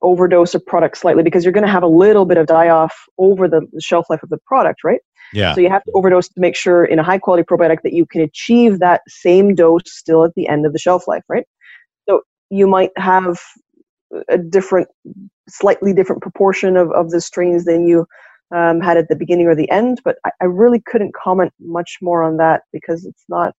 overdose a product slightly because you're going to have a little bit of die off over the shelf life of the product, right? Yeah. So you have to overdose to make sure in a high quality probiotic that you can achieve that same dose still at the end of the shelf life, right? So you might have a different, slightly different proportion of, of the strains than you um, had at the beginning or the end, but I, I really couldn't comment much more on that because it's not.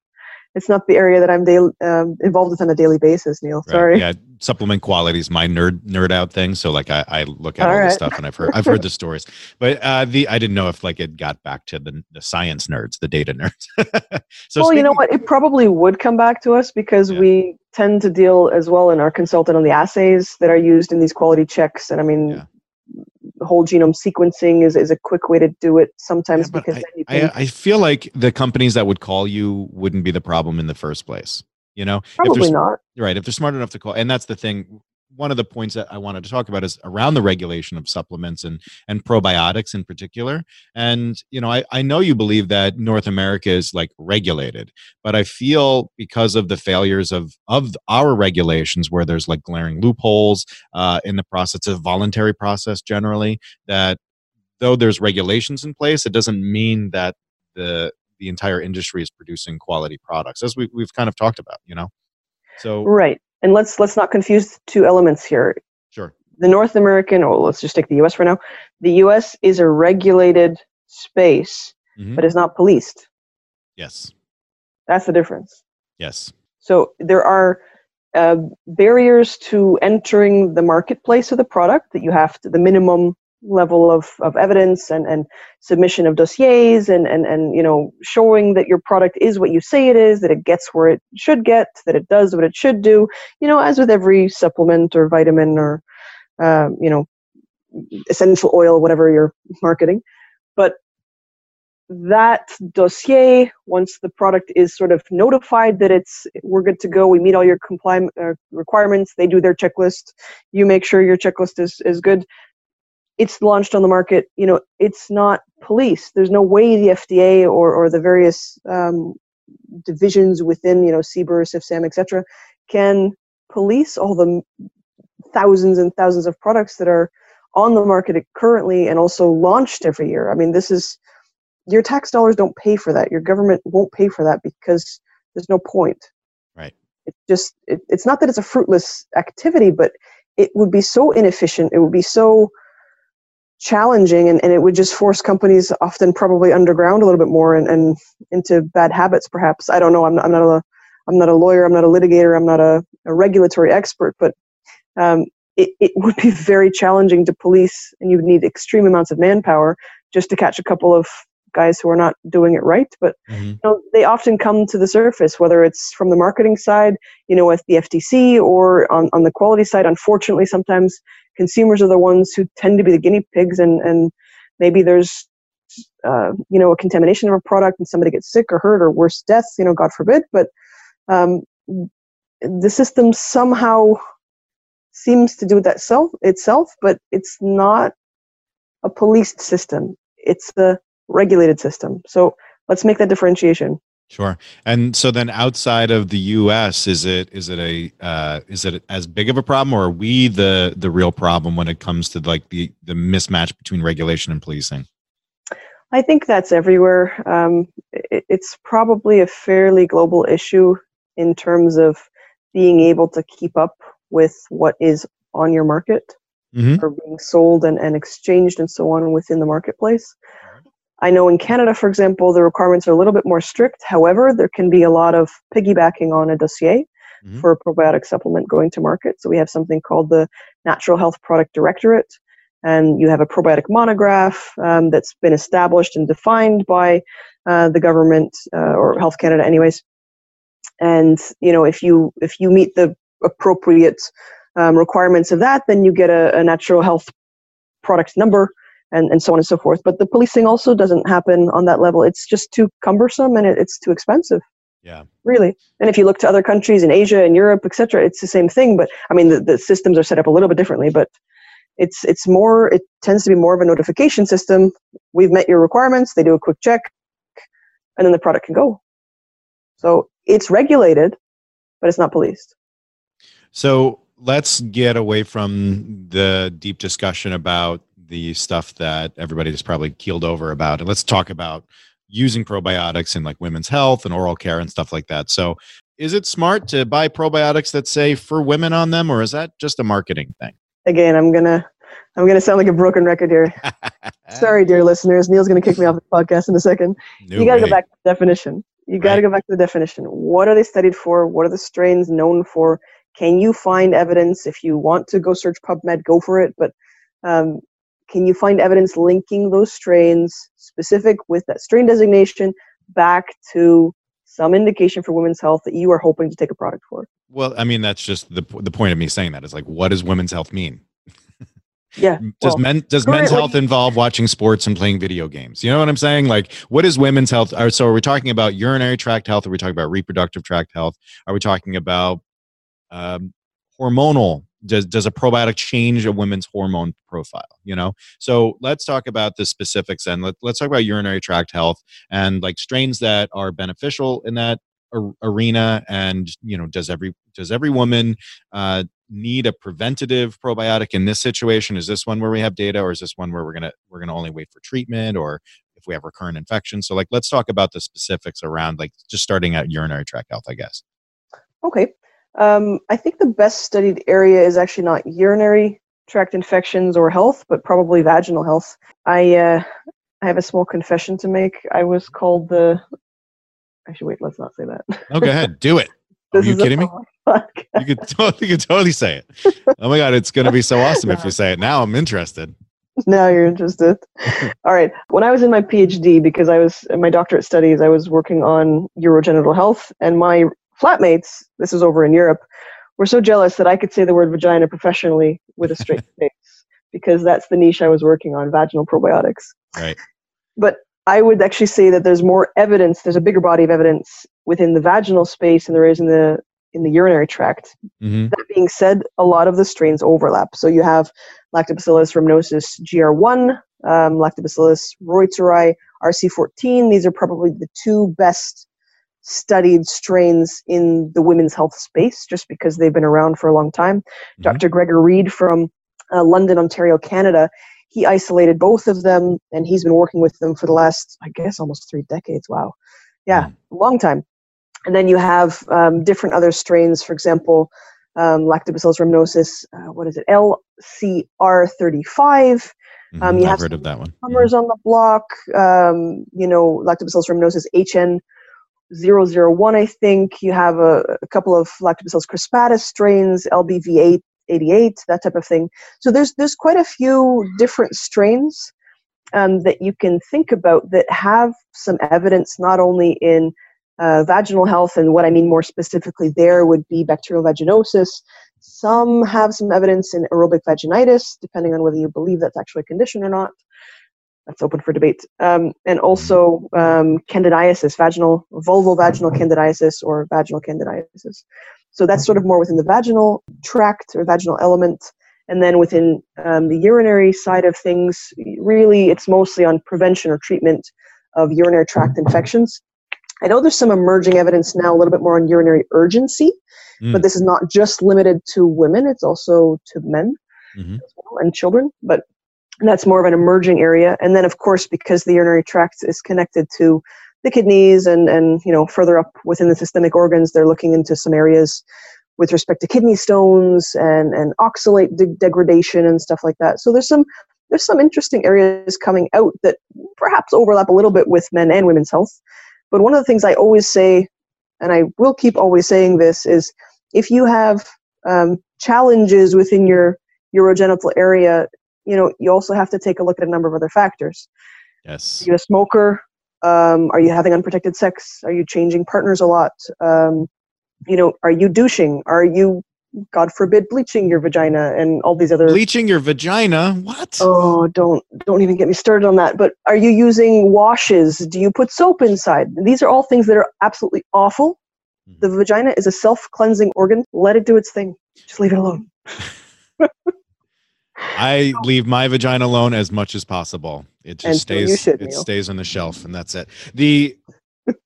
It's not the area that I'm daily, um, involved with on a daily basis, Neal. Right. Sorry. Yeah, supplement quality is my nerd nerd out thing. So like I, I look at all, All this stuff and I've heard I've heard the stories, but uh, the I didn't know if like it got back to the the science nerds, the data nerds. so well, you know what? It probably would come back to us because Yeah. we tend to deal as well in our consultant on the assays that are used in these quality checks. And I mean, Yeah. Whole genome sequencing is, is a quick way to do it sometimes Yeah, because then you can I, I feel like the companies that would call you wouldn't be the problem in the first place. You know, probably s- not. right if they're smart enough to call and that's the thing one of the points that i wanted to talk about is around the regulation of supplements and and probiotics in particular and you know i, I know you believe that north america is like regulated but i feel because of the failures of of our regulations where there's like glaring loopholes uh, in the process a voluntary process generally that though there's regulations in place it doesn't mean that the the entire industry is producing quality products as we, we've kind of talked about you know so Right. And let's let's not confuse two elements here. sure The North American, or let's just take the US for now. The US is a regulated space, Mhm. but it's not policed. yes That's the difference. yes So there are uh, barriers to entering the marketplace of the product that you have to the minimum level of, of evidence and, and submission of dossiers and, and, and you know showing that your product is what you say it is that it gets where it should get that it does what it should do you know as with every supplement or vitamin or um, you know essential oil whatever you're marketing. But that dossier once the product is sort of notified that it's we're good to go we meet all your compliance uh, requirements they do their checklist you make sure your checklist is, is good it's launched on the market you know it's not police there's no way the fda or, or the various um, divisions within you know CBER, CFSAN, etc., can police all the thousands and thousands of products that are on the market currently and also launched every year. I mean, this is your tax dollars don't pay for that. Your government won't pay for that because there's no point. Right. It's just it, it's not that it's a fruitless activity, but it would be so inefficient. It would be so challenging and, and it would just force companies often probably underground a little bit more and, and into bad habits perhaps. I don't know. I'm not, I'm not a i'm not a lawyer. I'm not a litigator. I'm not a, a regulatory expert but um, it, it would be very challenging to police and you would need extreme amounts of manpower just to catch a couple of guys who are not doing it right but mm-hmm. you know, they often come to the surface whether it's from the marketing side you know with the ftc or on, on the quality side. Unfortunately sometimes consumers are the ones who tend to be the guinea pigs and and maybe there's uh, you know a contamination of a product and somebody gets sick or hurt or worse death you know god forbid. But um, the system somehow seems to do that self itself but it's not a policed system. It's a regulated system. So let's make that differentiation. Sure. And so then outside of the US is it is it a uh, is it as big of a problem or are we the the real problem when it comes to like the the mismatch between regulation and policing? I think that's everywhere. Um, it, it's probably a fairly global issue in terms of being able to keep up with what is on your market mm-hmm. or being sold and, and exchanged and so on within the marketplace. I know in Canada, for example, the requirements are a little bit more strict. However, there can be a lot of piggybacking on a dossier mm-hmm. for a probiotic supplement going to market. So we have something called the Natural Health Product Directorate, and you have a probiotic monograph um, that's been established and defined by uh, the government uh, or Health Canada, anyways. And you know, if you if you meet the appropriate um, requirements of that, then you get a, a natural health product number and, and so on and so forth. But the policing also doesn't happen on that level. It's just too cumbersome and it, it's too expensive. Yeah. Really. And if you look to other countries in Asia and Europe, etc., it's the same thing. But I mean, the, the systems are set up a little bit differently, but it's it's more it tends to be more of a notification system. We've met your requirements. They do a quick check, and then the product can go. So it's regulated, but it's not policed. So let's get away from the deep discussion about the stuff that everybody's probably keeled over about. And let's talk about using probiotics in like women's health and oral care and stuff like that. So, is it smart to buy probiotics that say for women on them, or is that just a marketing thing? Again, I'm gonna I'm gonna sound like a broken record here. Sorry, dear listeners. Neal's gonna kick me off the podcast in a second. No you gotta way. go back to the definition. You gotta right. go back to the definition. What are they studied for? What are the strains known for? Can you find evidence? If you want to go search PubMed, go for it. But um, can you find evidence linking those strains specific with that strain designation back to some indication for women's health that you are hoping to take a product for? Well, I mean, that's just the the point of me saying that is like, what does women's health mean? Yeah. does well, men does men's health involve watching sports and playing video games? You know what I'm saying? Like, what is women's health? So, are we talking about urinary tract health? Are we talking about reproductive tract health? Are we talking about um, hormonal does does a probiotic change a woman's hormone profile you know? So let's talk about the specifics and let, let's talk about urinary tract health and like strains that are beneficial in that ar- arena and you know does every does every woman uh, need a preventative probiotic in this situation? Is this one where we have data or is this one where we're gonna we're gonna only wait for treatment or if we have recurrent infection? So like let's talk about the specifics around like just starting out urinary tract health i guess. Okay um, I think the best studied area is actually not urinary tract infections or health, but probably vaginal health. I uh, I have a small confession to make. I was called the. Actually, wait. Let's not say that. oh, go ahead. Do it. Are you kidding me? You could, totally, you could totally say it. Oh my God, it's going to be so awesome if you say it. Now I'm interested. Now you're interested. All right. When I was in my PhD, because I was in my doctorate studies, I was working on urogenital health, and my flatmates, this is over in Europe, were so jealous that I could say the word vagina professionally with a straight face because that's the niche I was working on, vaginal probiotics. Right. But I would actually say that there's more evidence, there's a bigger body of evidence within the vaginal space than there is in the in the urinary tract. Mm-hmm. That being said, a lot of the strains overlap. So you have Lactobacillus rhamnosus GR1, um, Lactobacillus reuteri RC14. These are probably the two best studied strains in the women's health space just because they've been around for a long time. Mm-hmm. Dr. Gregor Reid from uh, London, Ontario, Canada, he isolated both of them and he's been working with them for the last, I guess, almost three decades. Wow. Yeah, mm-hmm. long time. And then you have um, different other strains, for example, um, Lactobacillus rhamnosus, uh, what is it, LCR35. Mm-hmm, um, you I've have heard of that one. Summers mm-hmm. on the block, um, you know, Lactobacillus rhamnosus HN 001, I think. You have a, a couple of Lactobacillus crispatus strains, LBV8, 88, that type of thing. So there's there's quite a few different strains um, that you can think about that have some evidence not only in uh, vaginal health, and what I mean more specifically there would be bacterial vaginosis. Some have some evidence in aerobic vaginitis, depending on whether you believe that's actually a condition or not. That's open for debate. Um, and also um, candidiasis, vaginal, vulvovaginal candidiasis or vaginal candidiasis. So that's sort of more within the vaginal tract or vaginal element. And then within um, the urinary side of things, really it's mostly on prevention or treatment of urinary tract infections. I know there's some emerging evidence now, a little bit more on urinary urgency, mm. but this is not just limited to women, it's also to men mm-hmm. well, and children. But that's more of an emerging area. And then, of course, because the urinary tract is connected to the kidneys and, and you know further up within the systemic organs, they're looking into some areas with respect to kidney stones and, and oxalate de- degradation and stuff like that. So there's some there's some interesting areas coming out that perhaps overlap a little bit with men and women's health. But one of the things I always say, and I will keep always saying this, is if you have um, challenges within your urogenital area, you know, you also have to take a look at a number of other factors. Yes. Are you a smoker? Um, are you having unprotected sex? Are you changing partners a lot? Um, you know, are you douching? Are you God forbid, bleaching your vagina and all these other bleaching your vagina. What? Oh, don't don't even get me started on that. But are you using washes? Do you put soap inside? These are all things that are absolutely awful. Hmm. The vagina is a self-cleansing organ. Let it do its thing. Just leave it alone. I leave my vagina alone as much as possible. It just stays should, it stays on the shelf and that's it. The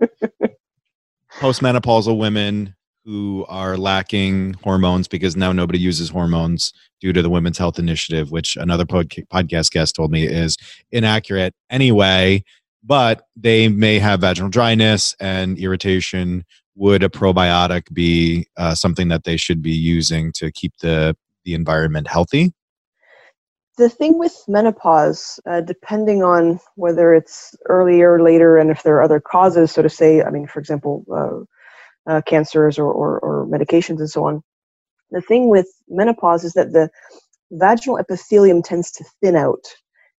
postmenopausal women who are lacking hormones because now nobody uses hormones due to the Women's Health Initiative, which another pod- podcast guest told me is inaccurate anyway. But they may have vaginal dryness and irritation. Would a probiotic be uh, something that they should be using to keep the the environment healthy? The thing with menopause, uh, depending on whether it's earlier or later, and if there are other causes, so to say, I mean, for example, uh, uh, cancers or, or, or medications and so on. The thing with menopause is that the vaginal epithelium tends to thin out,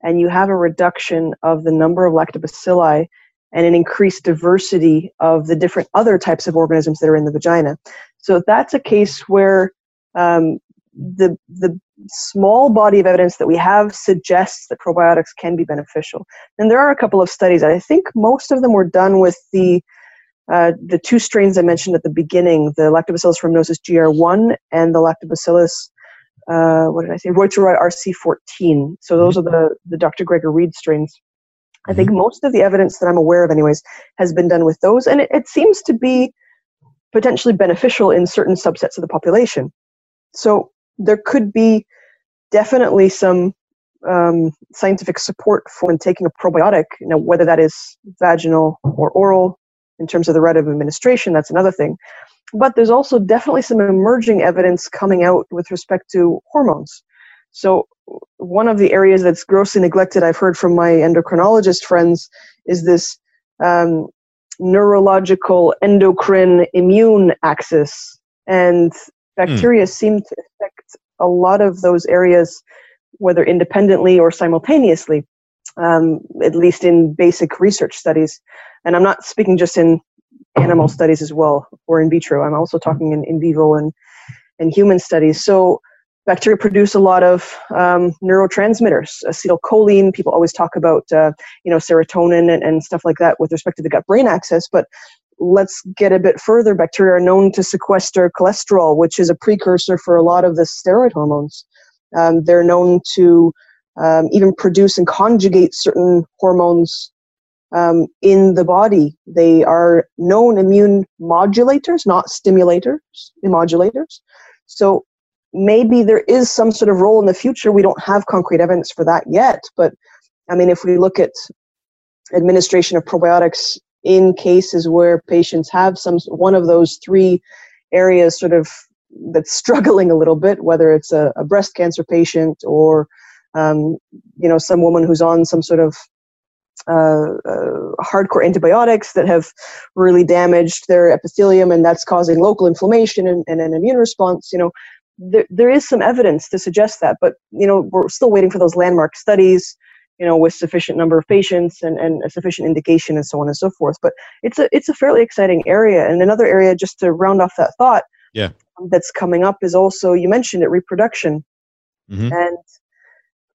and you have a reduction of the number of lactobacilli and an increased diversity of the different other types of organisms that are in the vagina. So that's a case where um, the the small body of evidence that we have suggests that probiotics can be beneficial. And there are a couple of studies. I think most of them were done with the uh, the two strains I mentioned at the beginning, the Lactobacillus rhamnosus GR1 and the Lactobacillus, uh, what did I say, Reuteri RC14. So those are the, the Dr. Gregor Reid strains. I think mm-hmm. most of the evidence that I'm aware of, anyways, has been done with those, and it, it seems to be potentially beneficial in certain subsets of the population. So there could be definitely some um, scientific support for when taking a probiotic, you know, whether that is vaginal or oral, in terms of the route of administration, that's another thing. But there's also definitely some emerging evidence coming out with respect to hormones. So, one of the areas that's grossly neglected, I've heard from my endocrinologist friends, is this um, neurological, endocrine, immune axis. And bacteria hmm. seem to affect a lot of those areas, whether independently or simultaneously, um, at least in basic research studies. And I'm not speaking just in animal studies as well or in vitro. I'm also talking in in vivo and, and human studies. So bacteria produce a lot of um, neurotransmitters acetylcholine people always talk about uh, you know serotonin and, and stuff like that with respect to the gut brain axis but let's get a bit further. Bacteria are known to sequester cholesterol which is a precursor for a lot of the steroid hormones. Um, they're known to um, even produce and conjugate certain hormones um, in the body. They are known immune modulators not stimulators immodulators. So maybe there is some sort of role in the future. We don't have concrete evidence for that yet, but I mean, if we look at administration of probiotics in cases where patients have some one of those three areas sort of that's struggling a little bit, whether it's a, a breast cancer patient or um, you know some woman who's on some sort of uh, uh, hardcore antibiotics that have really damaged their epithelium and that's causing local inflammation and, and an immune response you know there, there is some evidence to suggest that, but you know we're still waiting for those landmark studies, you know, with sufficient number of patients and, and a sufficient indication and so on and so forth. But it's a it's a fairly exciting area. And another area, just to round off that thought, yeah, that's coming up is also you mentioned it reproduction, mm-hmm. and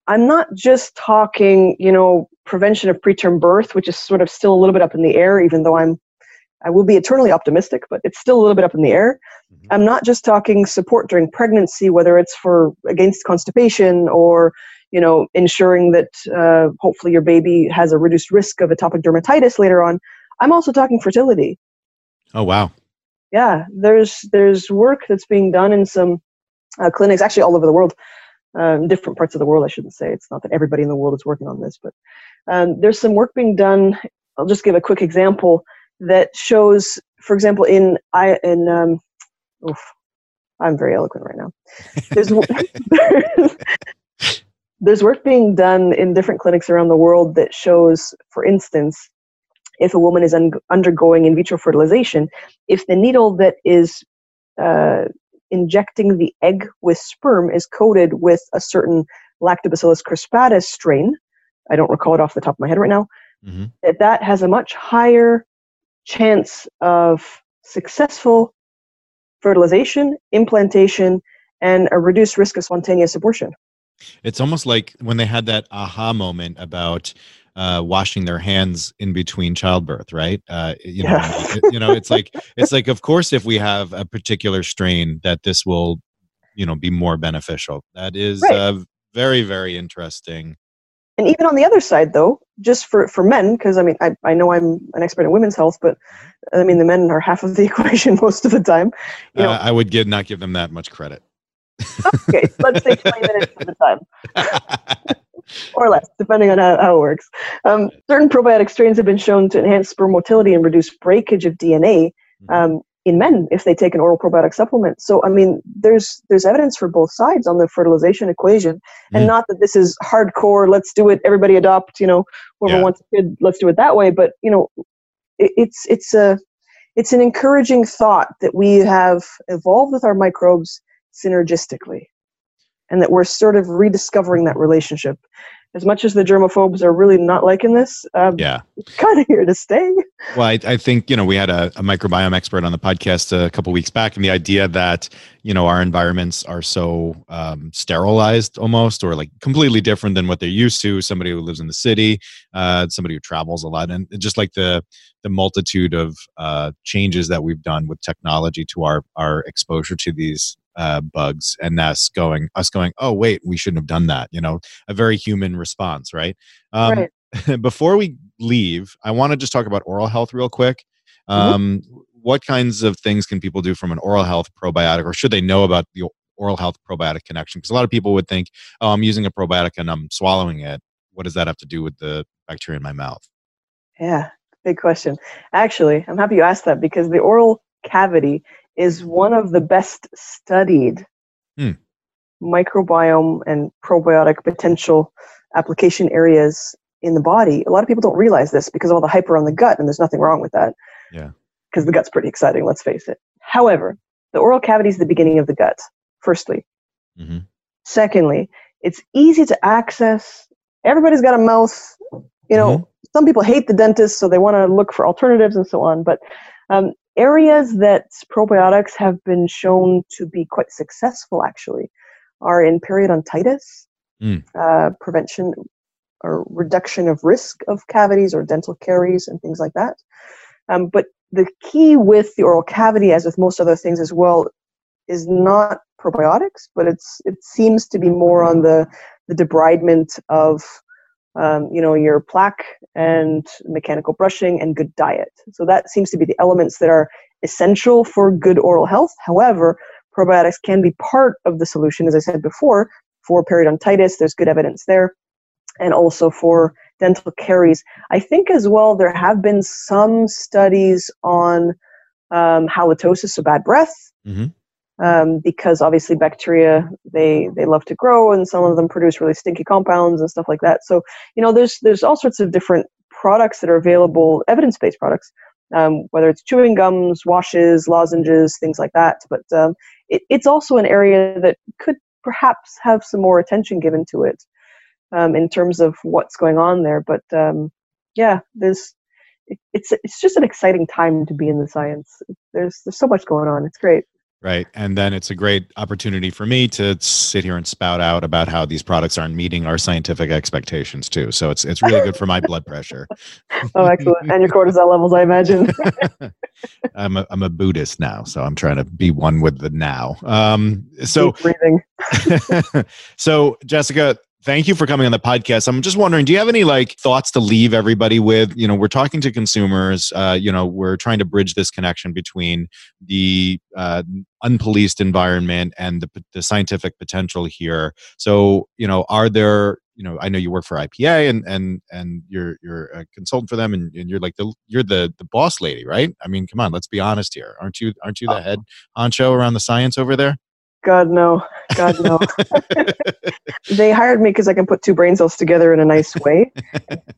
I'm not just talking, you know, prevention of preterm birth, which is sort of still a little bit up in the air, even though I'm I will be eternally optimistic, but it's still a little bit up in the air. Mm-hmm. I'm not just talking support during pregnancy, whether it's for against constipation or you know ensuring that uh, hopefully your baby has a reduced risk of atopic dermatitis later on. I'm also talking fertility. Oh wow! Yeah, there's there's work that's being done in some uh, clinics, actually all over the world, um, different parts of the world. I shouldn't say it's not that everybody in the world is working on this, but um, there's some work being done. I'll just give a quick example that shows, for example, in I in um, oof, I'm very eloquent right now. There's there's work being done in different clinics around the world that shows, for instance, if a woman is un- undergoing in vitro fertilization, if the needle that is uh, injecting the egg with sperm is coated with a certain Lactobacillus crispatus strain, I don't recall it off the top of my head right now, mm-hmm. that that has a much higher chance of successful fertilization, implantation, and a reduced risk of spontaneous abortion. It's almost like when they had that aha moment about uh, washing their hands in between childbirth, right? Uh, you know, yeah. you know, it's like it's like, of course, if we have a particular strain, that this will, you know, be more beneficial. That is right. uh, very, very interesting and even on the other side though just for for men because i mean I, I know i'm an expert in women's health but i mean the men are half of the equation most of the time you know, uh, i would give not give them that much credit okay let's say 20 minutes of the time or less depending on how, how it works um, certain probiotic strains have been shown to enhance sperm motility and reduce breakage of dna mm-hmm. um, in men if they take an oral probiotic supplement. So I mean, there's there's evidence for both sides on the fertilization equation, and mm. not that this is hardcore. Let's do it. Everybody adopt. You know, whoever yeah. wants a kid, let's do it that way. But you know, it, it's it's a it's an encouraging thought that we have evolved with our microbes synergistically, and that we're sort of rediscovering that relationship as much as the germophobes are really not liking this, um, yeah, kind of here to stay. Well, I, I, think you know we had a, a, microbiome expert on the podcast a couple weeks back, and the idea that you know our environments are so um, sterilized almost, or like completely different than what they're used to. Somebody who lives in the city, uh, somebody who travels a lot, and just like the the multitude of uh, changes that we've done with technology to our our exposure to these uh, bugs and us going us going oh wait we shouldn't have done that you know a very human response right, um, right. before we leave i want to just talk about oral health real quick mm-hmm. um, mm-hmm. what kinds of things can people do from an oral health probiotic or should they know about the oral health probiotic connection because a lot of people would think oh i'm using a probiotic and i'm swallowing it what does that have to do with the bacteria in my mouth yeah big question actually i'm happy you asked that because the oral cavity is one of the best studied hmm. microbiome and probiotic potential application areas in the body. A lot of people don't realize this because of all the hype around the gut, and there's nothing wrong with that. Yeah. Because the gut's pretty exciting, let's face it. However, the oral cavity is the beginning of the gut, firstly. Mm-hmm. Secondly, it's easy to access. Everybody's got a mouth. You know, Mhm. some people hate the dentist, so they want to look for alternatives and so on. But um, areas that probiotics have been shown to be quite successful, actually, are in periodontitis, Mm. uh, prevention or reduction of risk of cavities or dental caries and things like that. Um, but the key with the oral cavity, as with most other things as well, is not probiotics, but it's it seems to be more on the the debridement of um, you know your plaque and mechanical brushing and good diet. So that seems to be the elements that are essential for good oral health. However, probiotics can be part of the solution, as I said before, for periodontitis. There's good evidence there, and also for dental caries. I think as well there have been some studies on um, halitosis, so bad breath, Mhm. Um, because obviously bacteria they they love to grow, and some of them produce really stinky compounds and stuff like that. So you know, there's there's all sorts of different products that are available, evidence-based products, um, whether it's chewing gums, washes, lozenges, things like that. But um, it, it's also an area that could perhaps have some more attention given to it um, in terms of what's going on there. But um, yeah, there's it, it's it's just an exciting time to be in the science. There's there's so much going on. It's great. Right. And then it's a great opportunity for me to sit here and spout out about how these products aren't meeting our scientific expectations too. So it's it's really good for my blood pressure. Oh, excellent! and your cortisol levels, I imagine. I'm a I'm a Buddhist now, so I'm trying to be one with the now. Um so so Jessica, thank you for coming on the podcast. I'm just wondering, do you have any like thoughts to leave everybody with? You know, we're talking to consumers. Uh, you know, we're trying to bridge this connection between the uh, unpoliced environment and the, the scientific potential here. So, you know, are there you know, I know you work for IPA and and and you're you're a consultant for them, and, and you're like the you're the the boss lady, right? I mean, come on, let's be honest here. Aren't you aren't you the head honcho around the science over there? God no, God no. they hired me because I can put two brain cells together in a nice way,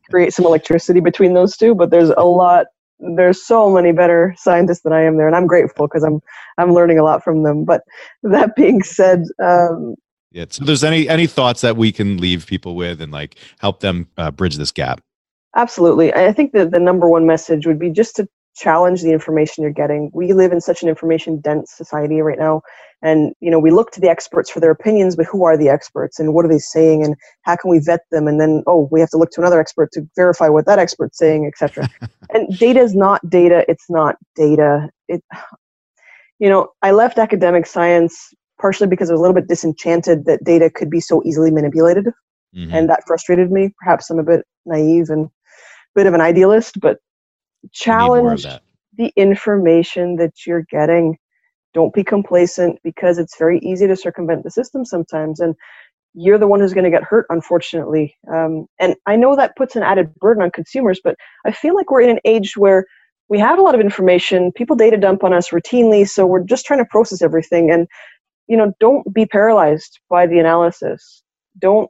create some electricity between those two. But there's a lot. There's so many better scientists than I am there, and I'm grateful because I'm I'm learning a lot from them. But that being said, um, Yeah. So, there's any any thoughts that we can leave people with and like help them uh, bridge this gap? Absolutely. I think that the number one message would be just to challenge the information you're getting. We live in such an information dense society right now. And, you know, we look to the experts for their opinions, but who are the experts and what are they saying and how can we vet them? And then, oh, we have to look to another expert to verify what that expert's saying, etc. and data is not data. It's not data. It, you know, I left academic science partially because I was a little bit disenchanted that data could be so easily manipulated Mhm. and that frustrated me. Perhaps I'm a bit naive and a bit of an idealist, but We need more of challenge the information that you're getting. Don't be complacent because it's very easy to circumvent the system sometimes, and you're the one who's going to get hurt, unfortunately. Um, and I know that puts an added burden on consumers, but I feel like we're in an age where we have a lot of information. People data dump on us routinely, so we're just trying to process everything. And you know, don't be paralyzed by the analysis. Don't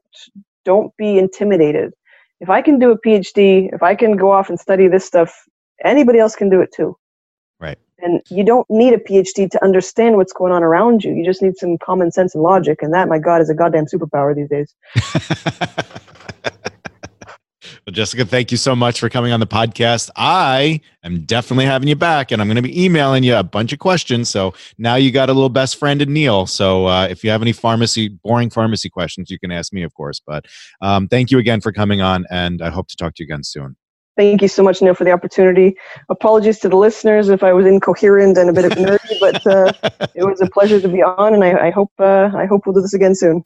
don't be intimidated. If I can do a PhD, if I can go off and study this stuff, anybody else can do it too. Right. And you don't need a PhD to understand what's going on around you. You just need some common sense and logic, and that, my God, is a goddamn superpower these days. well, Jessica, thank you so much for coming on the podcast. I am definitely having you back, and I'm going to be emailing you a bunch of questions. So now you got a little best friend in Neal. So uh, if you have any pharmacy, boring pharmacy questions, you can ask me, of course. But um, thank you again for coming on, and I hope to talk to you again soon. Thank you so much, Neal, for the opportunity. Apologies to the listeners if I was incoherent and a bit of nerdy, but uh, it was a pleasure to be on, and I, I hope uh, I hope we'll do this again soon.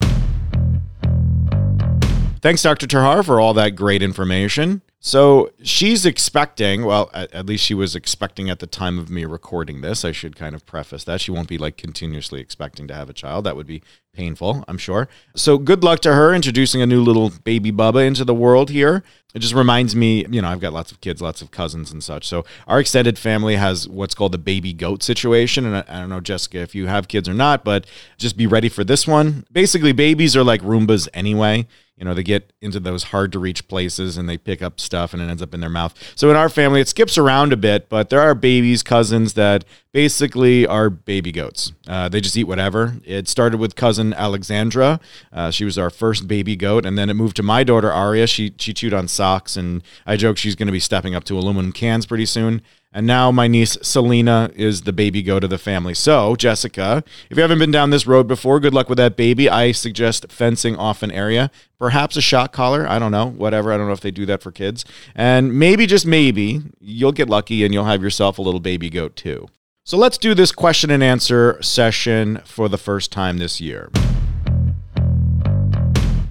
Thanks, Dr. ter Haar, for all that great information. So she's expecting, well, at, at, least she was expecting at the time of me recording this. I should kind of preface that. She won't be like continuously expecting to have a child. That would be painful, I'm sure. So good luck to her introducing a new little baby Bubba into the world here. It just reminds me, you know, I've got lots of kids, lots of cousins and such. So our extended family has what's called the baby goat situation. And I, I don't know, Jessica, if you have kids or not, but just be ready for this one. Basically, babies are like Roombas anyway you know, they get into those hard to reach places and they pick up stuff and it ends up in their mouth. So in our family, it skips around a bit, but there are babies, cousins that basically are baby goats. Uh, they just eat whatever. It started with cousin Alexandra. Uh, she was our first baby goat, and then it moved to my daughter Aria. She she chewed on socks, and I joke she's going to be stepping up to aluminum cans pretty soon. And now my niece Selena is the baby goat of the family. So, Jessica, if you haven't been down this road before, good luck with that baby. I suggest fencing off an area, perhaps a shock collar. I don't know, whatever. I don't know if they do that for kids. And maybe, just maybe, you'll get lucky and you'll have yourself a little baby goat too. So, let's do this question and answer session for the first time this year.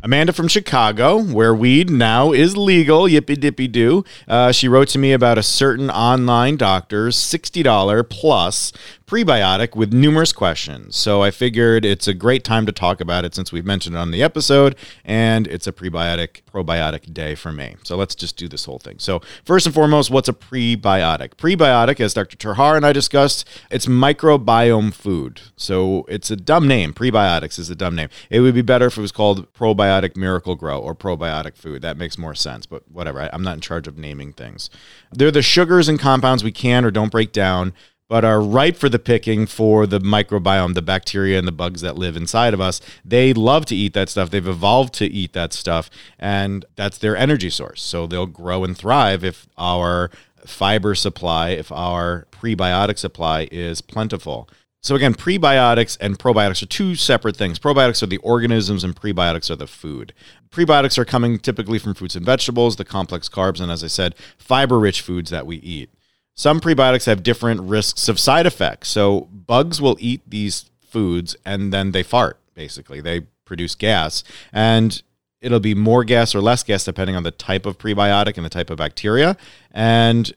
Amanda from Chicago, where weed now is legal, yippee dippy doo. Uh, she wrote to me about a certain online doctor's $60 plus prebiotic with numerous questions. So I figured it's a great time to talk about it since we've mentioned it on the episode, and it's a prebiotic probiotic day for me. So let's just do this whole thing. So first and foremost, what's a prebiotic? Prebiotic, as Dr. ter Haar and I discussed, it's microbiome food. So it's a dumb name. Prebiotics is a dumb name. It would be better if it was called probiotic Miracle-Gro or probiotic food. That makes more sense. But whatever. I, I'm not in charge of naming things. They're the sugars and compounds we can or don't break down but are ripe for the picking for the microbiome, the bacteria and the bugs that live inside of us. They love to eat that stuff. They've evolved to eat that stuff, and that's their energy source. So they'll grow and thrive if our fiber supply, if our prebiotic supply is plentiful. So again, prebiotics and probiotics are two separate things. Probiotics are the organisms and prebiotics are the food. Prebiotics are coming typically from fruits and vegetables, the complex carbs, and as I said, fiber rich foods that we eat. Some prebiotics have different risks of side effects. So bugs will eat these foods and then they fart, basically. They produce gas. And it'll be more gas or less gas depending on the type of prebiotic and the type of bacteria. And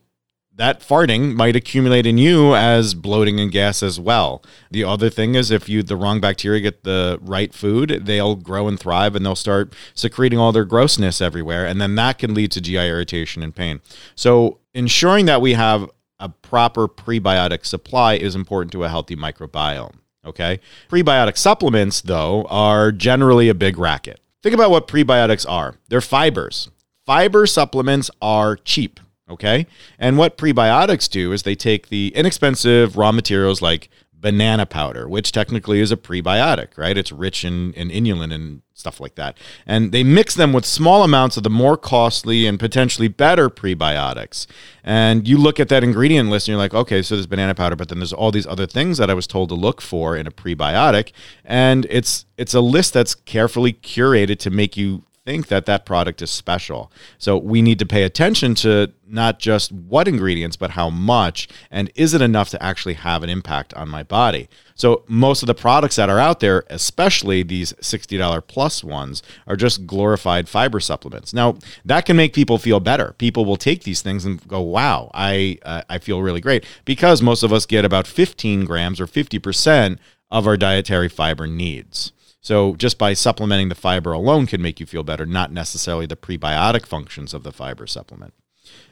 that farting might accumulate in you as bloating and gas as well. The other thing is if you the wrong bacteria get the right food, they'll grow and thrive and they'll start secreting all their grossness everywhere and then that can lead to GI irritation and pain. So ensuring that we have a proper prebiotic supply is important to a healthy microbiome, okay? Prebiotic supplements though are generally a big racket. Think about what prebiotics are. They're fibers. Fiber supplements are cheap Okay. And what prebiotics do is they take the inexpensive raw materials like banana powder, which technically is a prebiotic, right? It's rich in, in inulin and stuff like that. And they mix them with small amounts of the more costly and potentially better prebiotics. And you look at that ingredient list and you're like, okay, so there's banana powder, but then there's all these other things that I was told to look for in a prebiotic. And it's it's a list that's carefully curated to make you think that that product is special. So we need to pay attention to not just what ingredients, but how much, and is it enough to actually have an impact on my body? So most of the products that are out there, especially these $60 plus ones, are just glorified fiber supplements. Now, that can make people feel better. People will take these things and go, wow, I, uh, I feel really great because most of us get about 15 grams or 50% of our dietary fiber needs. So just by supplementing the fiber alone can make you feel better, not necessarily the prebiotic functions of the fiber supplement.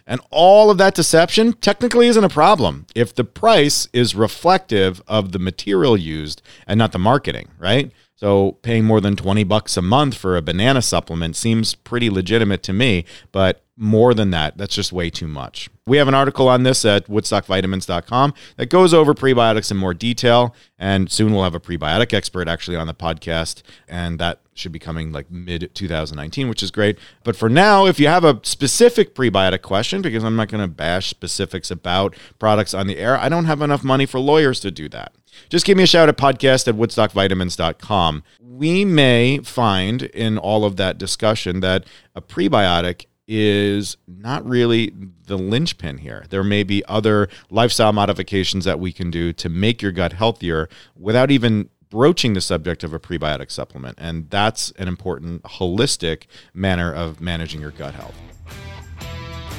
And all of that deception technically isn't a problem if the price is reflective of the material used and not the marketing, right? So paying more than 20 bucks a month for a banana supplement seems pretty legitimate to me, but more than that, that's just way too much. We have an article on this at woodstockvitamins.com that goes over prebiotics in more detail. And soon we'll have a prebiotic expert actually on the podcast. And that should be coming like mid 2019, which is great. But for now, if you have a specific prebiotic question, because I'm not going to bash specifics about products on the air, I don't have enough money for lawyers to do that. Just give me a shout at podcast at woodstockvitamins.com. We may find in all of that discussion that a prebiotic is not really the linchpin here. There may be other lifestyle modifications that we can do to make your gut healthier without even broaching the subject of a prebiotic supplement. And that's an important holistic manner of managing your gut health.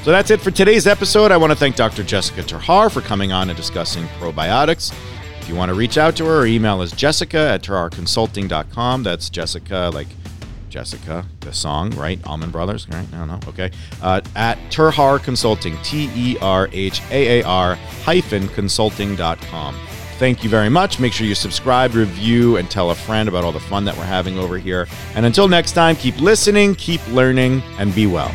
So that's it for today's episode. I want to thank Dr. Jessica ter Haar for coming on and discussing probiotics. If you want to reach out to her, her email is jessica at terhaarconsulting.com. That's Jessica, like Jessica, the song, right? Allman Brothers, right? I don't know. Okay. Uh, at Terhaar Consulting, T E R H A A R hyphen consulting.com. Thank you very much. Make sure you subscribe, review, and tell a friend about all the fun that we're having over here. And until next time, keep listening, keep learning, and be well.